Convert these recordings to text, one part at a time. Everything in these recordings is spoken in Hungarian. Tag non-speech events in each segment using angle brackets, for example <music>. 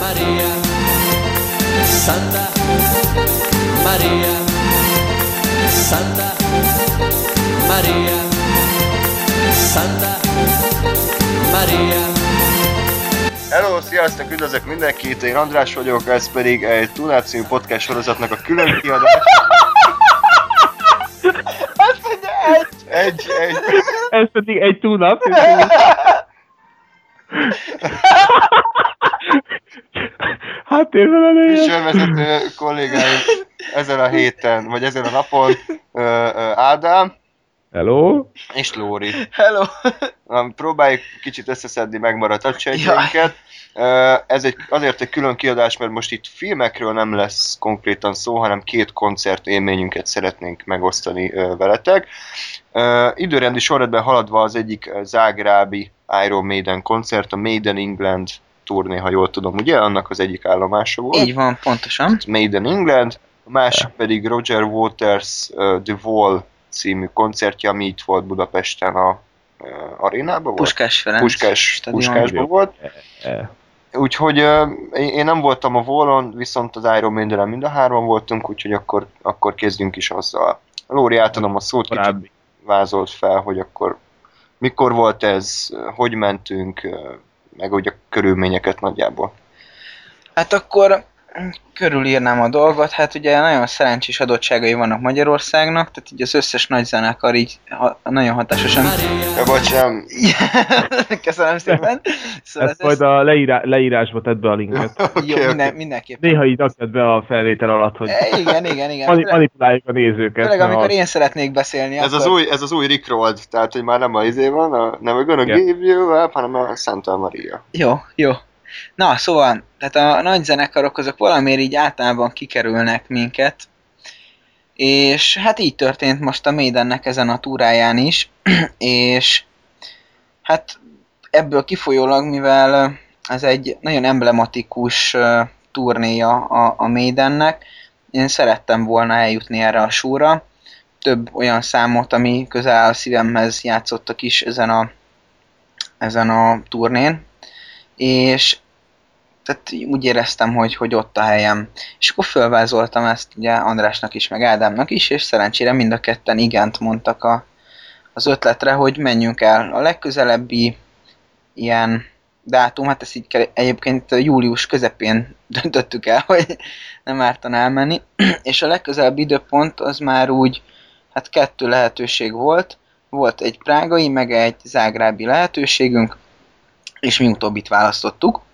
Maria, Santa Maria, Santa Maria, Santa Maria. Hello, sziasztok, üdvözlök mindenkit, én András vagyok, ez pedig egy Tunát című podcast sorozatnak a külön kiadás. Azt mondja, egy! Egy, egy, Ez pedig egy túnap. <laughs> Háttérben a lényeg. műsorvezető kollégáim ezen a héten, vagy ezen a napon Ádám Hello. és Lóri. Hello! Próbáljuk kicsit összeszedni megmaradt adatségeinket. Ö, Ez egy, azért egy külön kiadás, mert most itt filmekről nem lesz konkrétan szó, hanem két koncert élményünket szeretnénk megosztani veletek. Időrendi sorrendben haladva az egyik zágrábi Iron Maiden koncert, a Maiden England turné, ha jól tudom, ugye? Annak az egyik állomása volt. Így van, pontosan. Maiden England, a másik pedig Roger Waters The Wall című koncertje, ami itt volt Budapesten a uh, arénában volt? Puskás Ferenc. Puskás. Puskásban volt. E, Úgyhogy uh, én nem voltam a Wallon, viszont az Iron maiden mind a hárman voltunk, úgyhogy akkor, akkor kezdjünk is azzal. Lóri, átadom a szót, kicsit Korábbi. vázolt fel, hogy akkor mikor volt ez, hogy mentünk, meg úgy a körülményeket nagyjából. Hát akkor körülírnám a dolgot, hát ugye nagyon szerencsés adottságai vannak Magyarországnak, tehát így az összes nagy zenekar így ha, nagyon hatásosan... Ja, bocs, nem, <laughs> Köszönöm szépen! Szóval Ezt majd a leírá, leírásba tedd be a linket. <laughs> jó, Oké, minden, oké. mindenképpen. Néha így rakjad be a felvétel alatt, hogy E, Igen, igen, igen. mani- manipuláljuk a nézőket. főleg amikor az- én szeretnék beszélni, Ez az akkor... új, ez az új Rickrold, tehát hogy már nem a izé van, a, nem a gonna Igen. give you up, hanem a Santa Maria. Jó, jó. Na, szóval, tehát a nagy zenekarok azok valamiért így általában kikerülnek minket, és hát így történt most a Maidennek ezen a túráján is, <clears throat> és hát ebből kifolyólag, mivel ez egy nagyon emblematikus turnéja a, a Maidennek, én szerettem volna eljutni erre a súra, több olyan számot, ami közel a szívemhez játszottak is ezen a, ezen a turnén, és tehát úgy éreztem, hogy, hogy ott a helyem. És akkor fölvázoltam ezt ugye Andrásnak is, meg Ádámnak is, és szerencsére mind a ketten igent mondtak a, az ötletre, hogy menjünk el. A legközelebbi ilyen dátum, hát ezt így egyébként július közepén <laughs> döntöttük el, hogy nem ártana elmenni, <clears throat> és a legközelebbi időpont az már úgy, hát kettő lehetőség volt, volt egy prágai, meg egy zágrábi lehetőségünk, és mi utóbbit választottuk.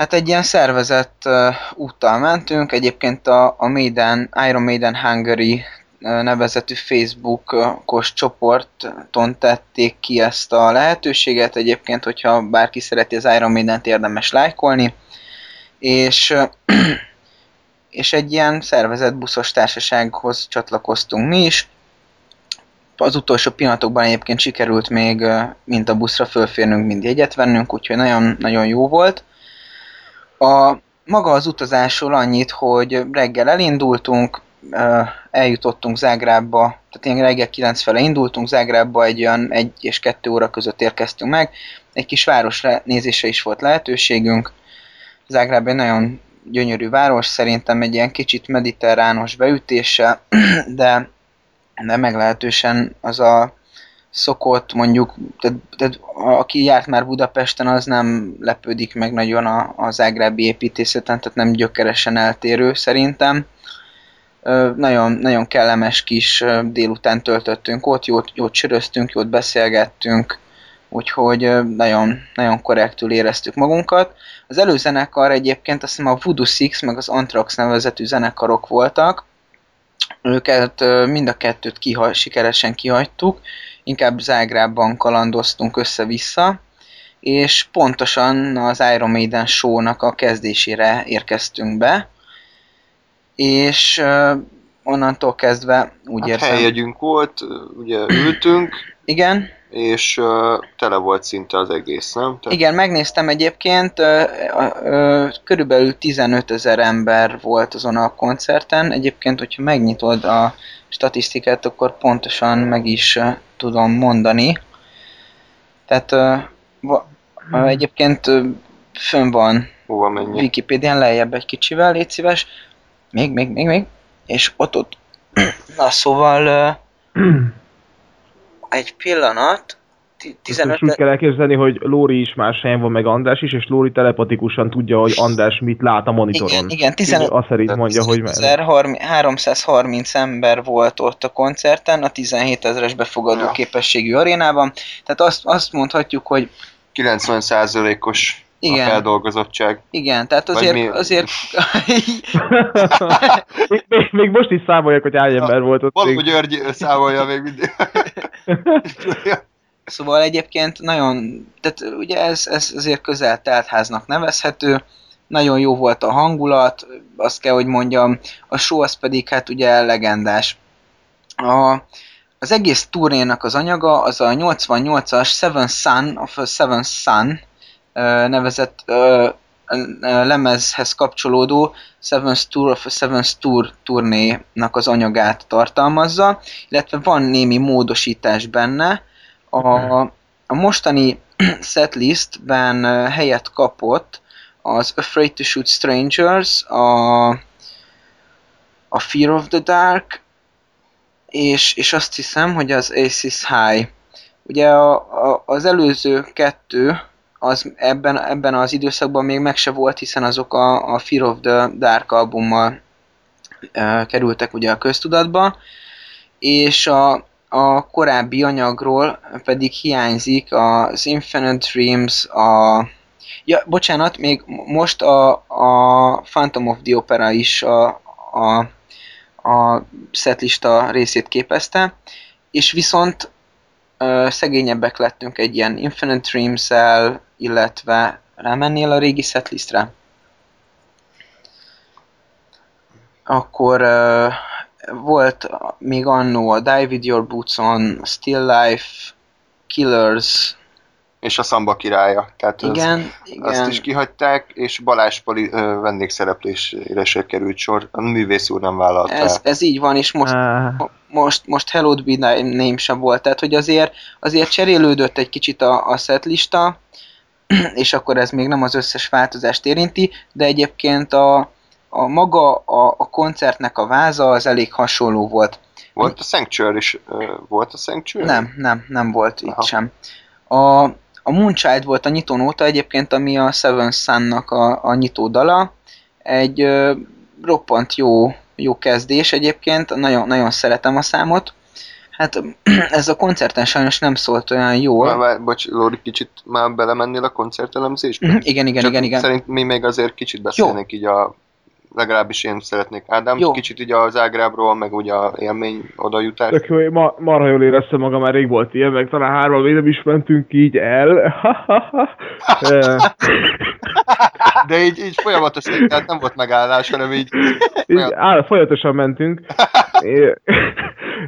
Hát egy ilyen szervezett uh, úttal mentünk, egyébként a, a Maiden, Iron Maiden Hungary uh, nevezetű Facebookos csoporton tették ki ezt a lehetőséget, egyébként, hogyha bárki szereti az Iron Maiden-t érdemes lájkolni, és, <clears throat> és egy ilyen szervezett buszos társasághoz csatlakoztunk mi is, az utolsó pillanatokban egyébként sikerült még mind a buszra fölférnünk, mind jegyet vennünk, úgyhogy nagyon, nagyon jó volt. A, maga az utazásról annyit, hogy reggel elindultunk, eljutottunk Zágrábba, tehát ilyen reggel 9 fele indultunk, Zágrábba egy olyan 1 és 2 óra között érkeztünk meg. Egy kis városra nézésre is volt lehetőségünk. Zágráb egy nagyon gyönyörű város, szerintem egy ilyen kicsit mediterrános beütéssel, <clears throat> de de meglehetősen az a szokott mondjuk, tehát, tehát aki járt már Budapesten, az nem lepődik meg nagyon a, a zágrábi építészeten, tehát nem gyökeresen eltérő szerintem. Nagyon, nagyon kellemes kis délután töltöttünk ott, jót, jót csöröztünk, jót beszélgettünk, úgyhogy nagyon, nagyon korrektül éreztük magunkat. Az előzenekar egyébként azt hiszem a Voodoo Six meg az Anthrax nevezetű zenekarok voltak, őket mind a kettőt kiha, sikeresen kihagytuk, inkább Zágrában kalandoztunk össze-vissza, és pontosan az Iron Maiden show-nak a kezdésére érkeztünk be, és onnantól kezdve úgy Hát érzem... helyjegyünk volt, ugye ültünk, Igen, és uh, tele volt szinte az egész, nem? Tehát igen, megnéztem egyébként, ö, ö, körülbelül 15 ezer ember volt azon a koncerten. Egyébként, hogyha megnyitod a statisztikát, akkor pontosan meg is ö, tudom mondani. Tehát ö, va- Ö, Egyébként ö, fönn van Hova menjek? Wikipédián lejjebb egy kicsivel, légy szíves. Még, még, még, még. És ott ott. <clears throat> Na szóval ö, egy pillanat. Ti- Ezt most 15 úgy kell elképzelni, hogy Lóri is más helyen van, meg András is, és Lóri telepatikusan tudja, hogy András mit lát a monitoron. Igen, igen, 15 Azt szerint mondja, hogy merre. 330 ember volt ott a koncerten, a 17 ezeres befogadó Ja. képességű arénában. Tehát azt, azt mondhatjuk, hogy 90%-os a Igen. feldolgozottság. igen, tehát azért, mi- azért még, <laughs> még, még, most is számoljak, hogy hány ember volt ott. Valahogy. György számolja még mindig. <laughs> Szóval egyébként nagyon, tehát ugye ez, ez azért közel teltháznak nevezhető, nagyon jó volt a hangulat, azt kell, hogy mondjam, a show az pedig hát ugye legendás. A, az egész turnénak az anyaga az a 88-as Seven Sun of a Seven Sun nevezett lemezhez kapcsolódó Seven's Tour of a Seven's Tour turnénak az anyagát tartalmazza, illetve van némi módosítás benne. A, a mostani <clears throat> setlistben helyet kapott az Afraid to Shoot Strangers, a, a Fear of the Dark, és, és azt hiszem, hogy az Aces High. Ugye a, a, az előző kettő, az ebben, ebben az időszakban még meg se volt, hiszen azok a, a Fear of the Dark albummal e, kerültek ugye a köztudatba, és a, a korábbi anyagról pedig hiányzik az Infinite Dreams, a... Ja, bocsánat, még most a, a Phantom of the Opera is a, a, a setlista részét képezte, és viszont ö, szegényebbek lettünk egy ilyen Infinite Dreams-el, illetve rámennél a régi setlistre? Akkor ö, volt még annó a Die With Your Boots On, Still Life, Killers, és a Szamba királya. Tehát igen, igen. azt is kihagyták, és Balázs Pali ö, vendégszereplésére se került sor. A művész úr nem vállalta el. Ez, ez így van, és most Á, most, most Hello Be Name sem volt, tehát hogy azért, azért cserélődött egy kicsit a, a setlista, <clears throat> és akkor ez még nem az összes változást érinti, de egyébként a, a maga a, a koncertnek a váza az elég hasonló volt. Volt a Sanctuary is? Volt a Sanctuary? Nem, nem, nem volt itt Aha. sem. A, a Moonchild volt a nyitónóta egyébként, ami a Seven Sun-nak a, a nyitó dala. Egy ö, roppant jó, jó kezdés egyébként, nagyon, nagyon szeretem a számot. Hát <clears throat> ez a koncerten sajnos nem szólt olyan Már, jól. már, bocs, Lóri, kicsit már belemennél a koncertelemzésbe? Mhm, Igen, igen, Csak igen, igen. Szerint mi még azért kicsit beszélnék így a legalábbis én szeretnék. Ádám, Jó. kicsit így a Zágrábról, meg ugye a élmény odajutás. Tök jó, én ma, marha jól éreztem magam, már rég volt ilyen, meg talán hárman még nem is mentünk így el. Ö, <laughs> De így, így folyamatosan, tehát nem volt megállás, hanem így így áll, folyamatosan mentünk. É,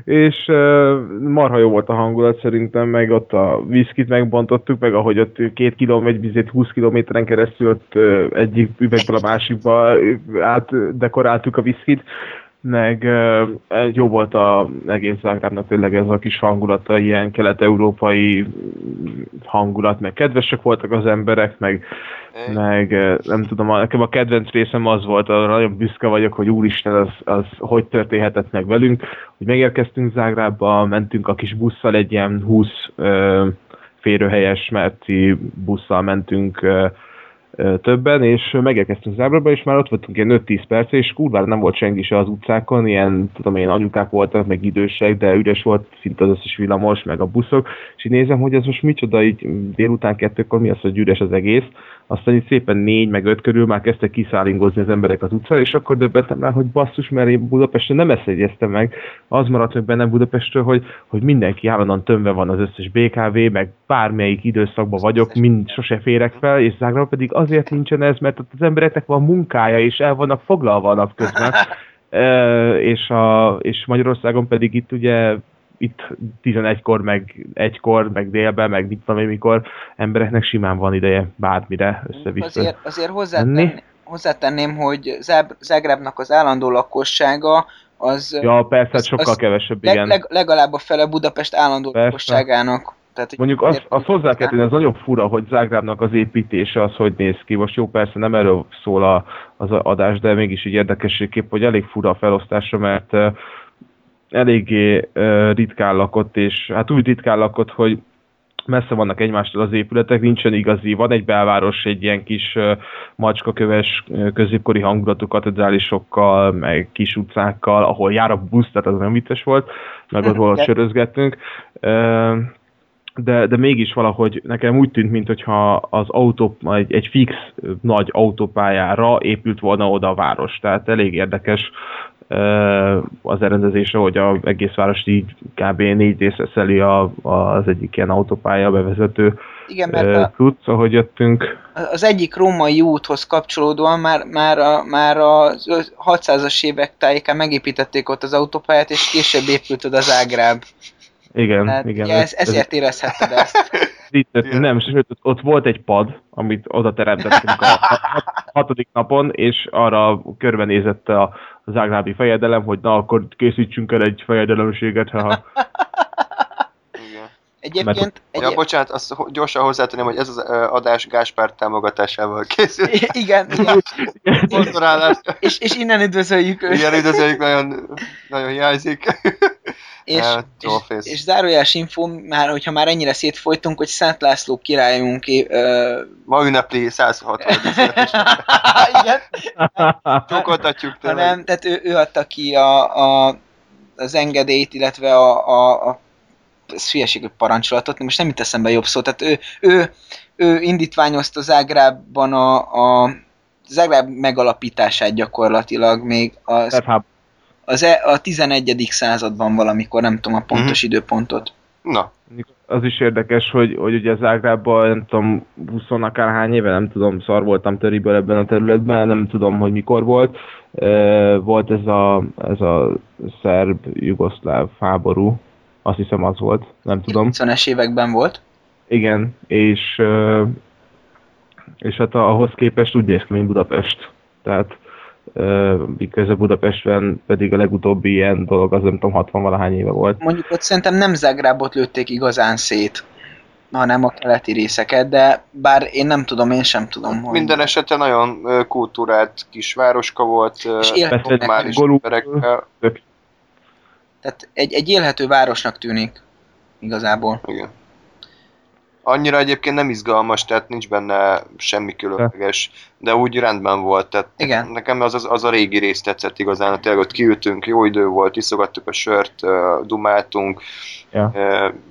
és ö, marha jó volt a hangulat szerintem, meg ott a viszkit megbontottuk, meg ahogy ott két kilométer, 20 kilométeren keresztül ott ö, egyik üvegből a másikba ö, átdekoráltuk a viszkit, meg jó volt a egész Zágrábnak tényleg ez a kis hangulata, ilyen kelet-európai hangulat, meg kedvesek voltak az emberek, meg meg eh, nem tudom, nekem a kedvenc részem az volt, arra nagyon büszke vagyok, hogy úristen, az, az hogy történhetett meg velünk, hogy megérkeztünk Zágrába, mentünk a kis busszal, egy ilyen 20 ö, férőhelyes merci busszal mentünk többen, és megérkeztünk Zágrába, és már ott voltunk ilyen 5-10 perc, és kurvára nem volt senki se az utcákon, ilyen, tudom én, anyukák voltak, meg idősek, de üres volt szinte az összes villamos, meg a buszok, és így nézem, hogy ez most micsoda, így délután kettőkor mi az, hogy üres az egész, aztán így szépen négy meg öt körül már kezdtek kiszállingozni az emberek az utcára, és akkor döbbentem rá, hogy basszus, mert én Budapesten nem ezt jegyeztem meg. Az maradt meg bennem Budapestről, hogy, hogy mindenki állandóan tömve van az összes BKV, meg bármelyik időszakban vagyok, mind sose férek fel, és Zágrában pedig azért nincsen ez, mert az embereknek van munkája, és el vannak foglalva a napközben. <laughs> E, és, a, és Magyarországon pedig itt ugye itt 11-kor, meg egykor, meg délben, meg mit tudom én mikor, embereknek simán van ideje bármire össze-vissza. Azért, azért menni. hozzátenném, hogy Zágrábnak az állandó lakossága az Ja, persze, az- sokkal az kevesebb, leg, igen. leg, legalább a fele Budapest állandó Persze. lakosságának Tehát, Mondjuk azt, azt hozzá kell tenni, ez nagyon fura, hogy Zágrábnak az építése az hogy néz ki. Most jó, persze nem erről szól a, az adás, de mégis így érdekességképp, hogy elég fura a felosztása, mert eléggé ritkán lakott, és hát úgy ritkán lakott, hogy messze vannak egymástól az épületek, nincsen igazi, van egy belváros, egy ilyen kis macskaköves középkori hangulatú katedrálisokkal, meg kis utcákkal, ahol jár a busz, tehát az nem vicces volt, meg ott valahogy sörözgettünk. De, de mégis valahogy nekem úgy tűnt, mintha az autó, egy, egy fix nagy autópályára épült volna oda a város. Tehát elég érdekes az elrendezése, hogy az egész város így kb. négy részre szeli a, az egyik ilyen autópálya bevezető Igen, mert a, tudsz, ahogy jöttünk. az egyik római úthoz kapcsolódóan már, már, a, már a 600-as évek tájékán megépítették ott az autópályát, és később épült oda Zágráb. Igen, Tehát igen. ugye ez, ezért érezhetted <laughs> ezt. Itt, nem, sőt, ott volt egy pad, amit oda teremtettünk a <laughs> hat- hatodik napon, és arra körbenézett a zágrábi fejedelem, hogy na, akkor készítsünk el egy fejedelemséget, ha <laughs> Egyébként... Egy, Ja, bocsánat, azt gyorsan hozzátenném, hogy ez az adás Gáspár támogatásával készült. igen, <laughs> igen. És, és innen üdvözöljük őt. Igen, üdvözöljük, nagyon, nagyon hiányzik. És, Ja, és, és zárójás info, már, hogyha már ennyire szétfolytunk, hogy Szent László királyunk... Ö, Ma ünnepli 160. <laughs> születésnapját. igen, Csókoltatjuk tényleg. hanem, tehát ő, ő adta ki a, a, az engedélyt, illetve a, a, a ez hülyeség, hogy parancsolatot, most nem jut eszembe jobb szó, tehát ő, ő, ő indítványozta Zágrában a, a Zágráb megalapítását gyakorlatilag még az, az e, a 11. században valamikor, nem tudom a pontos Mhm. időpontot. Na, az is érdekes, hogy, hogy ugye Zágrábban, nem tudom, 20 akárhány éve, nem tudom, szar voltam töriből ebben a területben, nem tudom, hogy mikor volt. E, volt ez a, ez a szerb-jugoszláv háború, azt hiszem az volt, nem tudom. 90-es években volt. Igen, és, és hát ahhoz képest úgy néz ki, mint Budapest. Tehát miközben Budapestben pedig a legutóbbi ilyen dolog az nem tudom 60 valahány éve volt. Mondjuk ott szerintem nem Zágrábot lőtték igazán szét, hanem a keleti részeket, de bár én nem tudom, én sem tudom, hogy... minden esetre nagyon kultúrált kisvároska volt. És normális Golub- emberekkel. Tehát egy, egy élhető városnak tűnik igazából. Igen. Annyira egyébként nem izgalmas, tehát nincs benne semmi különleges, de úgy rendben volt. Tehát Igen. Nekem az, az, az a régi rész tetszett igazán, tényleg ott kiültünk, jó idő volt, iszogattuk a sört, dumáltunk, Ja.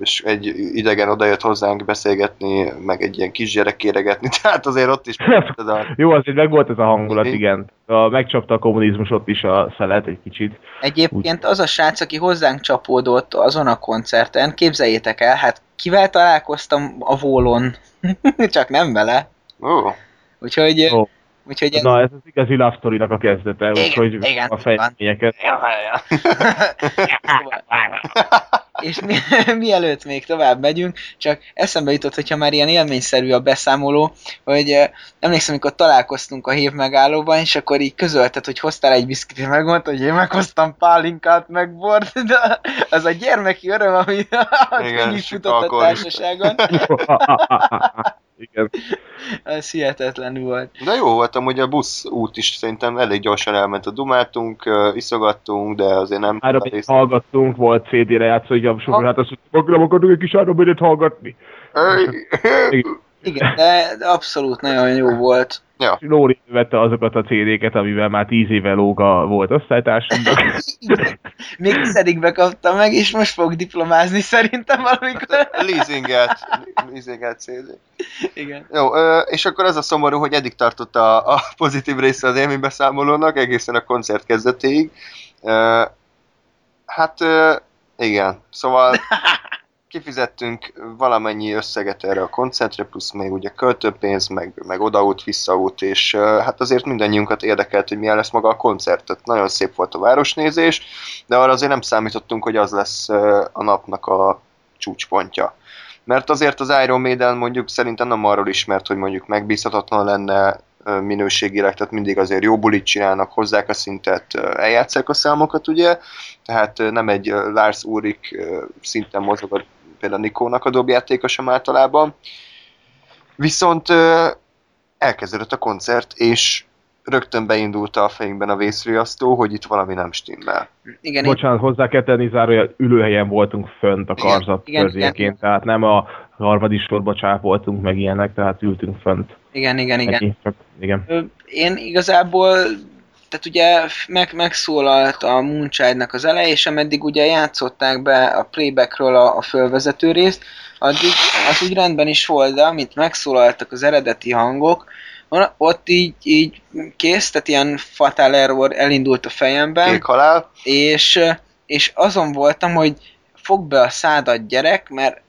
és egy idegen odajött hozzánk beszélgetni, meg egy ilyen kisgyerek kéregetni, <laughs> tehát azért ott is ez a, Jó, azért meg volt ez a hangulat, Igen. igen. A, megcsapta a kommunizmus ott is a szelet egy kicsit. Egyébként az a srác, aki hozzánk csapódott azon a koncerten, képzeljétek el, hát kivel találkoztam a vólon? <laughs> Csak nem vele. ó, Úgyhogy, Ó. úgyhogy ez... Na, ez az igazi love story-nak a kezdete, Igen, úgyhogy igen, a fejleményeket. <laughs> És mi, mielőtt még tovább megyünk, csak eszembe jutott, hogyha már ilyen élményszerű a beszámoló, hogy eh, emlékszem, amikor találkoztunk a hév megállóban, és akkor így közölted, hogy hoztál egy biszkit, és megmondta, hogy én meghoztam pálinkát, meg bort, de az a gyermeki öröm, ami így futott a alkoholista. társaságon, <laughs> <laughs> igen. az hihetetlenül volt. De jó volt, amúgy a busz út is szerintem elég gyorsan elment a dumáltunk, ö, iszogattunk, de azért nem... Még rész- hallgattunk, volt CD-re játszó, hogy a sofőr hát azt mondta, nem akarunk egy kis árambedet hallgatni. <laughs> Igen, de abszolút nagyon jó volt. Lóri vette azokat a CD-ket, amivel már 10 éve lóga volt osztálytársunknak. <laughs> Még tizedikbe kapta meg, és most fog diplomázni szerintem valamikor. Leasingelt, leasingelt CD. Igen. Jó, és akkor az a szomorú, hogy eddig tartott a, a pozitív része az élménybeszámolónak, egészen a koncert kezdetéig. Hát igen, szóval <laughs> kifizettünk valamennyi összeget erre a koncertre, plusz még ugye költőpénz, meg, meg odaút, visszaút, és hát azért mindannyiunkat érdekelt, hogy milyen lesz maga a koncert. Tehát nagyon szép volt a városnézés, de arra azért nem számítottunk, hogy az lesz a napnak a csúcspontja. Mert azért az Iron Maiden mondjuk szerintem nem arról ismert, hogy mondjuk megbízhatatlan lenne minőségileg, tehát mindig azért jó bulit csinálnak, hozzák a szintet, eljátszák a számokat, ugye, tehát nem egy Lars Ulrich szinten mozog a például Nikónak a dobjátékosom általában. Viszont elkezdődött a koncert, és rögtön beindult a fejünkben a vészriasztó, hogy itt valami nem stimmel. Igen, Bocsánat, hozzá kell tenni, zárójel, ülőhelyen voltunk fönt a Igen, karzat igen, környékén, tehát nem a harmadik sorba csápoltunk meg ilyenek, tehát ültünk fönt. igen, igen, igen. Csak, igen. Én igazából, tehát ugye meg, megszólalt a Moonchild-nak az eleje, és ameddig ugye játszották be a playbackről a, a fölvezető részt, addig az úgy rendben is volt, de amint megszólaltak az eredeti hangok, ott így, így kész, tehát ilyen fatal error elindult a fejemben, Kék halál. és, és azon voltam, hogy fog be a szádat gyerek, mert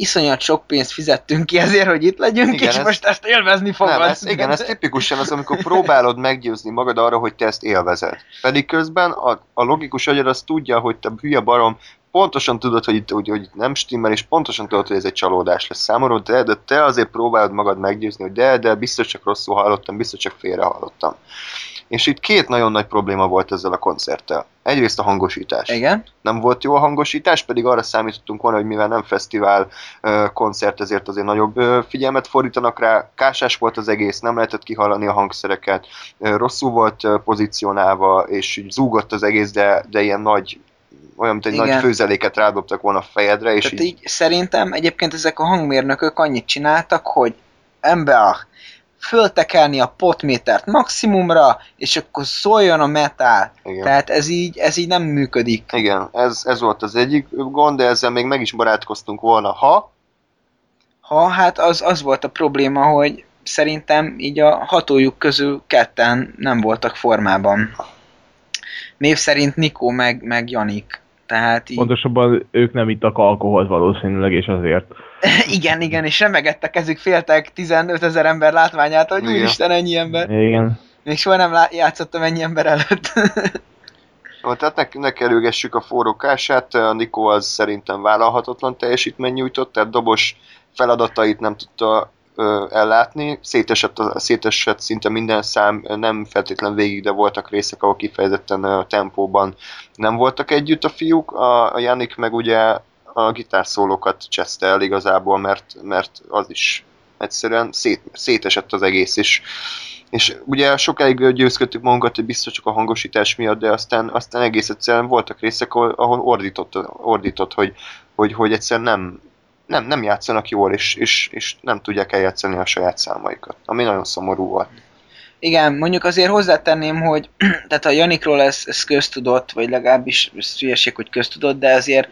iszonyat sok pénzt fizettünk ki ezért, hogy itt legyünk, Igen, és ez- most ezt élvezni fogod. Nem, ez, igen, ez tipikusan az, amikor próbálod meggyőzni magad arra, hogy te ezt élvezed. Pedig közben a, a logikus agyad az tudja, hogy te hülye barom, pontosan tudod, hogy itt, hogy, hogy itt nem stimmel, és pontosan tudod, hogy ez egy csalódás lesz számomra, de, de te azért próbálod magad meggyőzni, hogy de, de biztos csak rosszul hallottam, biztos csak félre hallottam. És itt két nagyon nagy probléma volt ezzel a koncerttel. Egyrészt a hangosítás. Igen. nem volt jó a hangosítás, pedig arra számítottunk volna, hogy mivel nem fesztivál koncert, ezért azért nagyobb figyelmet fordítanak rá. Kásás volt az egész, nem lehetett kihallani a hangszereket, rosszul volt pozícionálva, és így zúgott az egész, de, de ilyen nagy, olyan, mint egy Igen. nagy főzeléket rádobtak volna a fejedre, és Tehát így, így szerintem egyébként ezek a hangmérnökök annyit csináltak, hogy ember, föltekelni a potmétert maximumra, és akkor szóljon a metál. igen. Tehát ez így, ez így nem működik. Igen, ez, ez volt az egyik gond, de ezzel még meg is barátkoztunk volna, ha Ha hát az, az volt a probléma, hogy szerintem így a hatójuk közül ketten nem voltak formában. Név szerint Nikó meg, meg Janik. Tehát így, Pontosabban ők nem ittak alkoholt valószínűleg, és azért. <laughs> igen, igen, és remegett a kezük, féltek 15 ezer ember látványától, hogy Igen. úristen, ennyi ember. Igen. Még soha nem lá- játszottam ennyi ember előtt. <laughs> Jó, Tehát ne, ne kerülgessük a forró kását, a Nikó az szerintem vállalhatatlan teljesítmény nyújtott, tehát dobos feladatait nem tudta ellátni, szétesett, szétesett szinte minden szám, nem feltétlen végig, de voltak részek, ahol kifejezetten tempóban nem voltak együtt a fiúk, a, a Janik meg ugye a gitárszólókat cseszte el igazából, mert, mert az is egyszerűen szét, szétesett az egész is. És ugye sokáig győzködtük magunkat, hogy biztos csak a hangosítás miatt, de aztán, aztán egész egyszerűen voltak részek, ahol, ahol ordított, ordított hogy, hogy, hogy egyszerűen nem, nem, nem játszanak jól, és, és, és nem tudják eljátszani a saját számaikat. Ami nagyon szomorú volt. Igen, mondjuk azért hozzátenném, hogy <clears throat> tehát a Janikról ez, ez köztudott, vagy legalábbis hülyeség, hogy köztudott, de azért,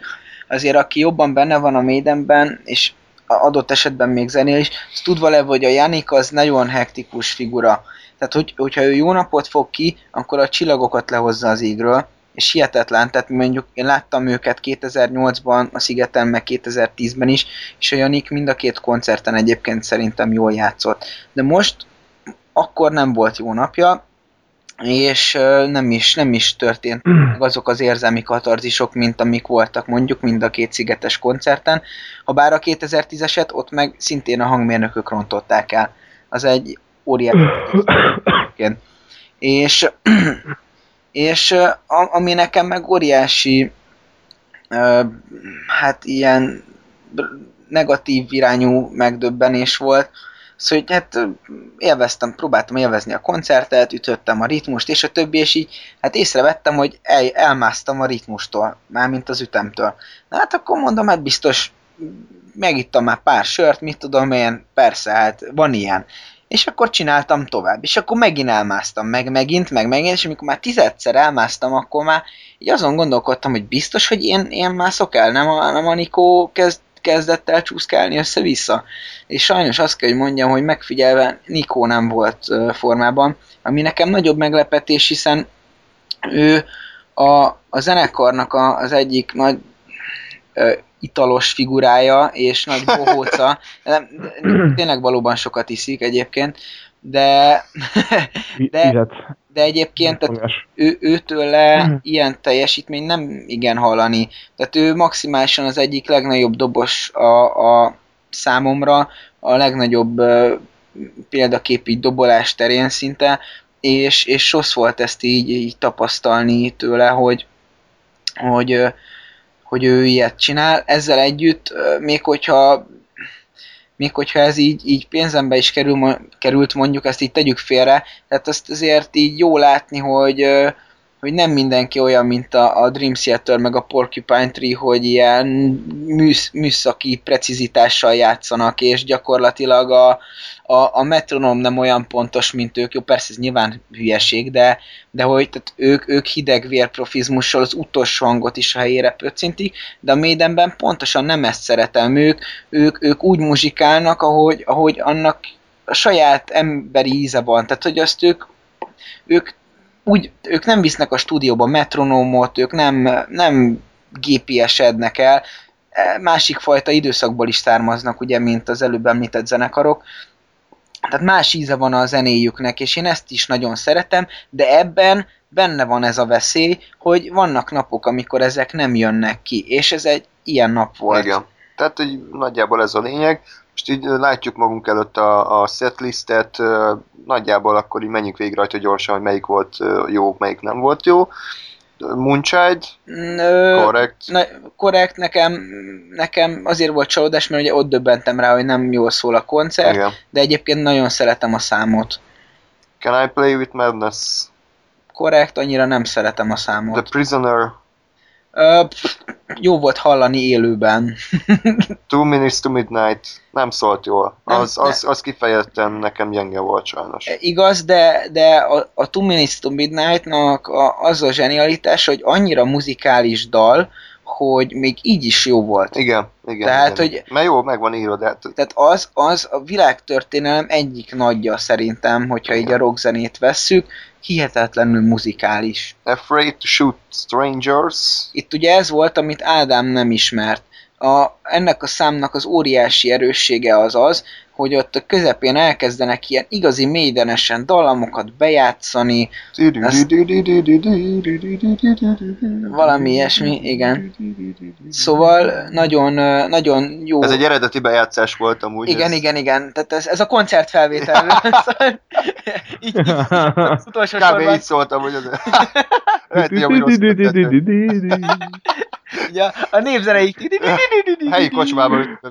azért aki jobban benne van a Maidenben, és adott esetben még zenél is, az tudva le, hogy a Janik az nagyon hektikus figura. Tehát, hogy, hogyha ő jó napot fog ki, akkor a csillagokat lehozza az égről, és hihetetlen, tehát mondjuk én láttam őket 2008-ban a Szigeten, meg 2010-ben is, és a Janik mind a két koncerten egyébként szerintem jól játszott. De most akkor nem volt jó napja, és nem is, nem is történt meg azok az érzelmi katarzisok, mint amik voltak mondjuk mind a két szigetes koncerten. Ha bár a 2010-eset, ott meg szintén a hangmérnökök rontották el. Az egy óriási. <coughs> És, és ami nekem meg óriási hát ilyen negatív irányú megdöbbenés volt, Szóval, hogy hát élveztem, próbáltam élvezni a koncertet, ütöttem a ritmust, és a többi, és így hát észrevettem, hogy el, elmásztam a ritmustól, mármint az ütemtől. Na hát akkor mondom, hát biztos megittam már pár sört, mit tudom én, persze, hát van ilyen. És akkor csináltam tovább, és akkor megint elmásztam, meg megint, meg megint, és amikor már tizedszer elmásztam, akkor már így azon gondolkodtam, hogy biztos, hogy én, én mászok el, nem a, nem a Nikó kezd, kezdett el csúszkálni össze-vissza. És sajnos azt kell, hogy mondjam, hogy megfigyelve Nikó nem volt formában, ami nekem nagyobb meglepetés, hiszen ő a, a zenekarnak a, az egyik nagy italos figurája és nagy bohóca. Nem, <clears throat> tényleg valóban sokat iszik egyébként, de, De- de egyébként tehát ő, őtőle Mhm. ilyen teljesítmény nem igen hallani. Tehát ő maximálisan az egyik legnagyobb dobos a, a számomra, a legnagyobb ö, példakép így dobolás terén szinte, és, és rossz volt ezt így, így tapasztalni tőle, hogy, hogy, hogy ő ilyet csinál. Ezzel együtt, még hogyha még hogyha ez így, így pénzembe is kerül, került, mondjuk ezt így tegyük félre, tehát azt azért így jó látni, hogy, hogy nem mindenki olyan, mint a, a Dream Theater meg a Porcupine Tree, hogy ilyen műsz, műszaki precizitással játszanak, és gyakorlatilag a, a, a metronom nem olyan pontos, mint ők. Jó, persze ez nyilván hülyeség, de, de hogy tehát ők, ők hideg vérprofizmussal az utolsó hangot is a helyére pöccintik, de a Maidenben pontosan nem ezt szeretem. Ők, ők, ők úgy muzsikálnak, ahogy, ahogy annak a saját emberi íze van. Tehát, hogy azt ők, ők úgy, ők nem visznek a stúdióba metronómot, ők nem, nem GPS-ednek el, e, másik fajta időszakból is származnak, ugye, mint az előbb említett zenekarok. Tehát más íze van a zenéjüknek, és én ezt is nagyon szeretem, de ebben benne van ez a veszély, hogy vannak napok, amikor ezek nem jönnek ki, és ez egy ilyen nap volt. Igen. Tehát, hogy nagyjából ez a lényeg. Most így látjuk magunk előtt a, a setlistet, nagyjából akkor így menjünk végig rajta gyorsan, hogy melyik volt jó, melyik nem volt jó. Moonchild, korrekt. Na, korrekt, nekem, nekem azért volt csalódás, mert ugye ott döbbentem rá, hogy nem jól szól a koncert, Igen. de egyébként nagyon szeretem a számot. Can I Play With Madness? Korrekt, annyira nem szeretem a számot. The Prisoner, Uh, jó volt hallani élőben. <laughs> Two Minutes to Midnight nem szólt jól. Nem, az, az, az kifejezetten nekem gyenge volt sajnos. E, igaz, de, de a, a Two Minutes to Midnight-nak a, az a zsenialitás, hogy annyira muzikális dal, hogy még így is jó volt. Igen, igen. Tehát, igen. hogy... Mert jó, meg van írva, de... Hát- Tehát az, az a világtörténelem egyik nagyja szerintem, hogyha igen. így a rockzenét vesszük, hihetetlenül muzikális. Afraid to shoot strangers. Itt ugye ez volt, amit Ádám nem ismert. A, ennek a számnak az óriási erőssége az az, hogy ott a közepén elkezdenek ilyen igazi mélydenesen dallamokat bejátszani. Valami ilyesmi, igen. Szóval nagyon, nagyon jó. Ez egy eredeti bejátszás volt amúgy. Igen, ez... igen, igen. Tehát ez, ez a <laughs> koncertfelvétel. <laughs> szóval, így, így, <laughs> az utolsó Kb. sorban. így szóltam, hogy az... Ja, a népzeneik. <laughs> Helyi kocsmában. <laughs>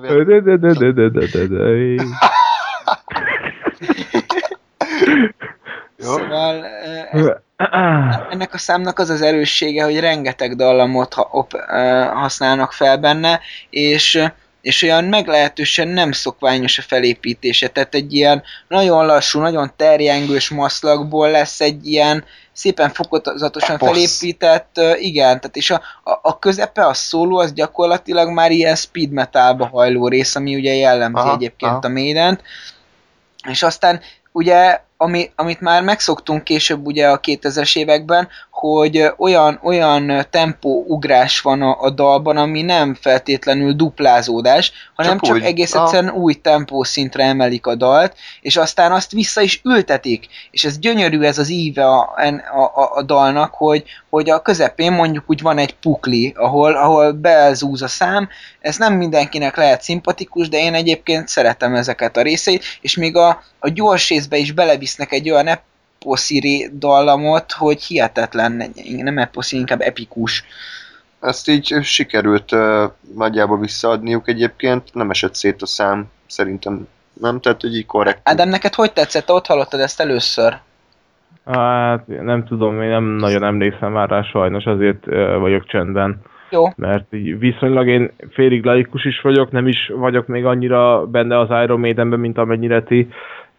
Szóval ennek a számnak az az erőssége, hogy rengeteg dallamot ha, op, használnak fel benne, és és olyan meglehetősen nem szokványos a felépítése, tehát egy ilyen nagyon lassú, nagyon terjengős maszlagból lesz egy ilyen szépen fokozatosan Posz. felépített, igen, tehát és a, a, a közepe, a szóló, az gyakorlatilag már ilyen speed metalba hajló rész, ami ugye jellemzi aha, egyébként aha. a Maiden-t, és aztán ugye ami, amit már megszoktunk később ugye a 2000-es években, hogy olyan, olyan tempóugrás van a, a dalban, ami nem feltétlenül duplázódás, hanem csak, csak úgy. egész egyszerűen új tempószintre emelik a dalt, és aztán azt vissza is ültetik. És ez gyönyörű ez az íve a, a, a, a dalnak, hogy, hogy a közepén mondjuk úgy van egy pukli, ahol, ahol belzúz a szám, ez nem mindenkinek lehet szimpatikus, de én egyébként szeretem ezeket a részeit, és még a, a gyors részbe is belevisznek egy olyan eposziri dallamot, hogy hihetetlen, nem eposzi, inkább epikus. Ezt így sikerült uh, nagyjából visszaadniuk egyébként, nem esett szét a szám, szerintem nem, tehát hogy így korrekt. Ádám, neked hogy tetszett? Ott hallottad ezt először? Hát nem tudom, én nem nagyon emlékszem már rá sajnos, azért uh, vagyok csendben. Jó. Mert így viszonylag én félig laikus is vagyok, nem is vagyok még annyira benne az Iron Maidenben, mint amennyire ti.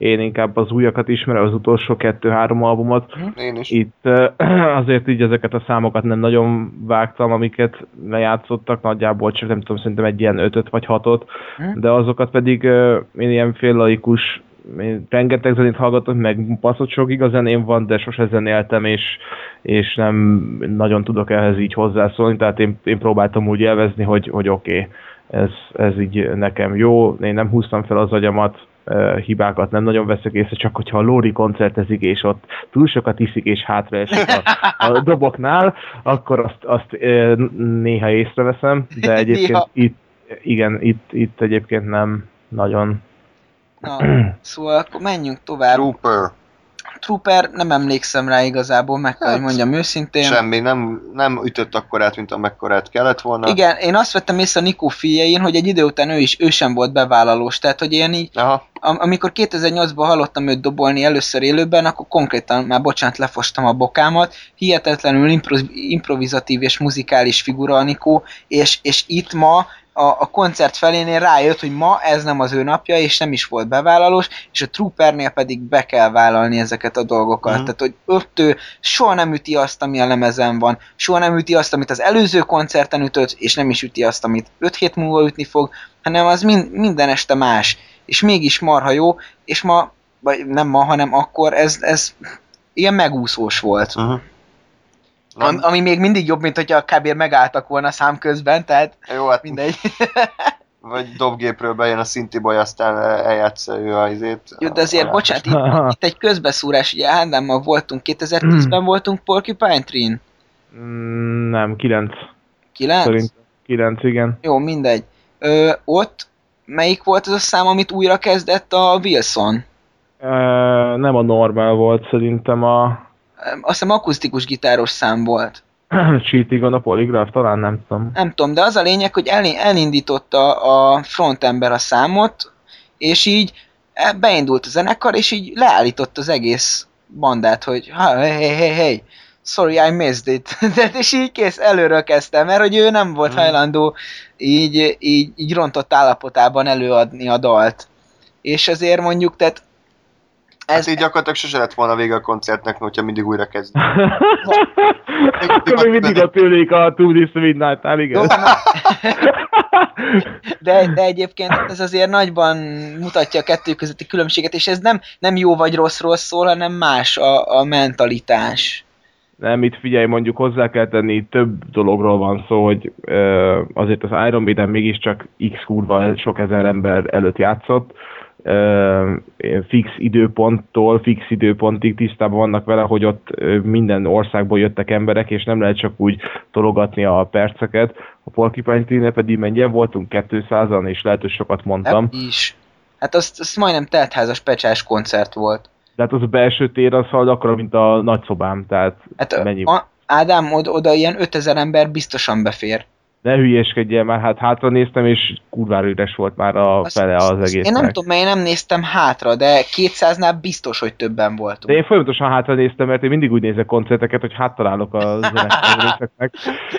Én inkább az újakat ismerem, az utolsó kettő-három albumot. Mhm. Én is. Itt <clears throat> azért így ezeket a számokat nem nagyon vágtam, amiket lejátszottak, nagyjából csak nem tudom, szerintem egy ilyen ötöt vagy hatot, mhm. de azokat pedig én ilyen fél laikus én rengeteg zenét hallgatok, meg passzott sok igaz zeném van, de sose zenéltem, és, és nem nagyon tudok ehhez így hozzászólni, tehát én, én próbáltam úgy élvezni, hogy, hogy oké, okay, ez, ez így nekem jó, én nem húztam fel az agyamat, hibákat nem nagyon veszek észre, csak hogyha a Lóri koncertezik, és ott túl sokat iszik, és hátra esik a, a <laughs> doboknál, akkor azt, azt néha észreveszem, de egyébként itt, igen, itt, itt egyébként nem nagyon Na, szóval akkor menjünk tovább. Trooper. Trooper nem emlékszem rá igazából, meg kell, hogy Hát, mondjam őszintén. Semmi, nem, nem ütött akkorát, mint amekkorát kellett volna. Igen, én azt vettem észre a Nikó fiain, hogy egy idő után ő is, ő sem volt bevállalós, tehát hogy én így, Aha, am- amikor 2008-ban hallottam őt dobolni először élőben, akkor konkrétan már bocsánat, lefostam a bokámat, hihetetlenül impro- improvizatív és muzikális figura a Nikó, és, és itt ma a, a koncert felénél rájött, hogy ma ez nem az ő napja, és nem is volt bevállalós, és a Troopernél pedig be kell vállalni ezeket a dolgokat. Mhm. Tehát, hogy ott ő soha nem üti azt, ami a lemezen van, soha nem üti azt, amit az előző koncerten ütött, és nem is üti azt, amit 5 hét múlva ütni fog, hanem az mind, minden este más. És mégis marha jó, és ma, vagy nem ma, hanem akkor ez, ez ilyen megúszós volt. uh-huh. Am, ami még mindig jobb, mint hogyha kb. megálltak volna szám közben, tehát Jó, hát mindegy. <laughs> vagy dobgépről bejön a szinti baj, aztán eljátsza ő a izét. Jó, de azért, a- bocsánat, itt, <laughs> itt egy közbeszúrás, ugye Ádámmal voltunk, 2010-ben voltunk Porcupine Tree-n? Mm, Nem, 9. 9? Szerintem 9, igen. Jó, mindegy. Ö, ott melyik volt az a szám, amit újra kezdett a Wilson? Ö, nem a normál volt, szerintem a Azt hiszem akusztikus gitáros szám volt. <clears throat> Cheating on a Polygraph, talán nem tudom. Nem tudom, de az a lényeg, hogy el, elindította a frontember a számot, és így e- beindult a zenekar, és így leállított az egész bandát, hogy hey, hey, hey, hey, sorry, I missed it. <laughs> De, és így kész, előről kezdtem, mert hogy ő nem volt Mhm. hajlandó így, így, így rontott állapotában előadni a dalt. És azért mondjuk, tehát Ez hát így gyakorlatilag sose lett volna vége a koncertnek, hogyha mindig újra kezd. <laughs> Akkor még mindig ott ülnék a Two This Midnight-nál, Jó, igen. de, de egyébként ez azért nagyban mutatja a kettő közötti különbséget, és ez nem, nem jó vagy rosszról szól, hanem más a, a mentalitás. Nem, itt figyelj, mondjuk hozzá kell tenni, több dologról van szó, hogy ö, azért az Iron Maiden mégiscsak x kurva sok ezer ember előtt játszott, ö, fix időponttól, fix időpontig tisztában vannak vele, hogy ott minden országból jöttek emberek, és nem lehet csak úgy tologatni a perceket. A Porcupine Tree-nél pedig mennyien voltunk? 200-an, és lehet, hogy sokat mondtam. Hát is. Hát az, az majdnem teltházas pecsás koncert volt. De hát az a belső tér az hal akkora, mint a nagyszobám, tehát Hát mennyi? a, Ádám, oda, oda ilyen 5000 ember biztosan befér. Ne hülyéskedjél már, hát hátra néztem, és kurvára üres volt már a Azt- fele az egésznek. Én nem tudom, mert én nem néztem hátra, de 200-nál biztos, hogy többen voltunk. De én folyamatosan hátra néztem, mert én mindig úgy nézek koncerteket, hogy háttalálok a <laughs>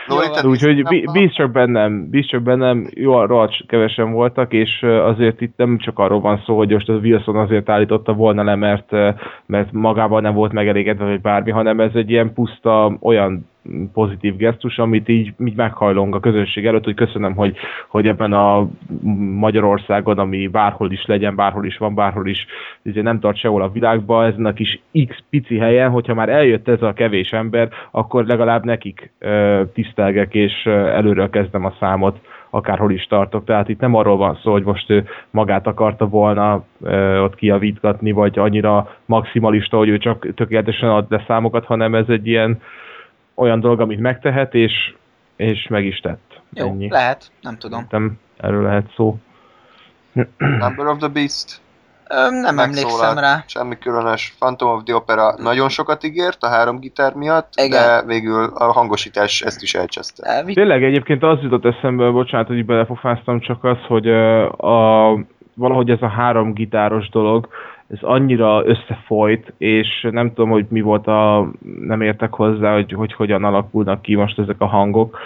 Jó, te Úgyhogy a- bíz csak bennem, bíz csak bennem, jó, rohadt kevesen voltak, és azért itt nem csak arról van szó, hogy most az Wilson azért állította volna le, mert, mert magában nem volt megelégedve, vagy bármi, hanem ez egy ilyen puszta olyan pozitív gesztus, amit így, így meghajlong a közönség előtt, hogy köszönöm, hogy, hogy ebben a Magyarországon, ami bárhol is legyen, bárhol is van, bárhol is ugye nem tart sehol a világban, ezen a kis X pici helyen, hogyha már eljött ez a kevés ember, akkor legalább nekik ö, tisztelgek, és előről kezdem a számot, akárhol is tartok. Tehát itt nem arról van szó, hogy most ő magát akarta volna ö, ott kiavítgatni, vagy annyira maximalista, hogy ő csak tökéletesen ad le számokat, hanem ez egy ilyen olyan dolog, amit megtehet, és, és meg is tett. Jó, Ennyi. lehet, nem tudom. Szerintem erről lehet szó. Number of the Beast. Ö, nem emlékszem rá. Semmi különös. Phantom of the Opera nagyon sokat ígért a három gitár miatt, Igen. de végül a hangosítás ezt is elcseszte. Elvitt- Tényleg egyébként az jutott eszembe, bocsánat, hogy belefofáztam, csak az, hogy a, valahogy ez a három gitáros dolog, ez annyira összefolyt, és nem tudom, hogy mi volt a, nem értek hozzá, hogy, hogy hogyan alakulnak ki most ezek a hangok,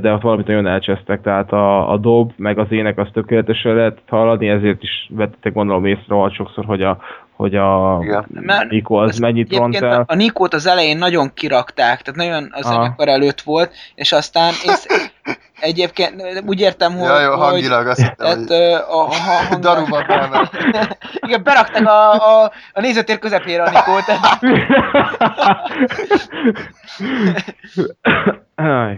de ott valamit nagyon elcsesztek, tehát a, a dob, meg az ének az tökéletesen lehet hallani, ezért is vettetek gondolom észre rohadt sokszor, hogy a, hogy a Igen. Niko az ezt mennyit ront el. a, a Nikót az elején nagyon kirakták, tehát nagyon a Aha. zenekar előtt volt, és aztán és egyébként úgy értem, hogy, Ja, jó, hangilag azt hittem, tehát, hogy a, a, a hang... <laughs> daruba. <laughs> Igen, berakták a, a, a nézőtér közepére a Nikót.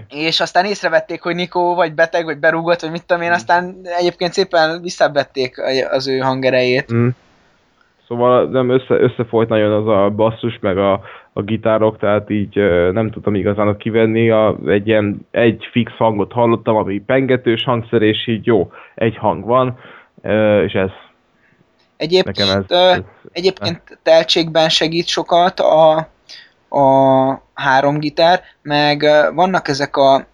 És aztán észrevették, hogy Nikó vagy beteg, vagy berúgott, vagy mit tudom én, aztán egyébként szépen visszavették az ő hangerejét. Mm. Szóval nem össze, összefolyt nagyon az a basszus, meg a, a gitárok, tehát így nem tudtam igazán kivenni. A, egy ilyen egy fix hangot hallottam, ami pengetős hangszer, és így jó, egy hang van, és ez. Egyébként, Nekem ez, ez egyébként teltségben segít sokat a, a három gitár, meg vannak ezek a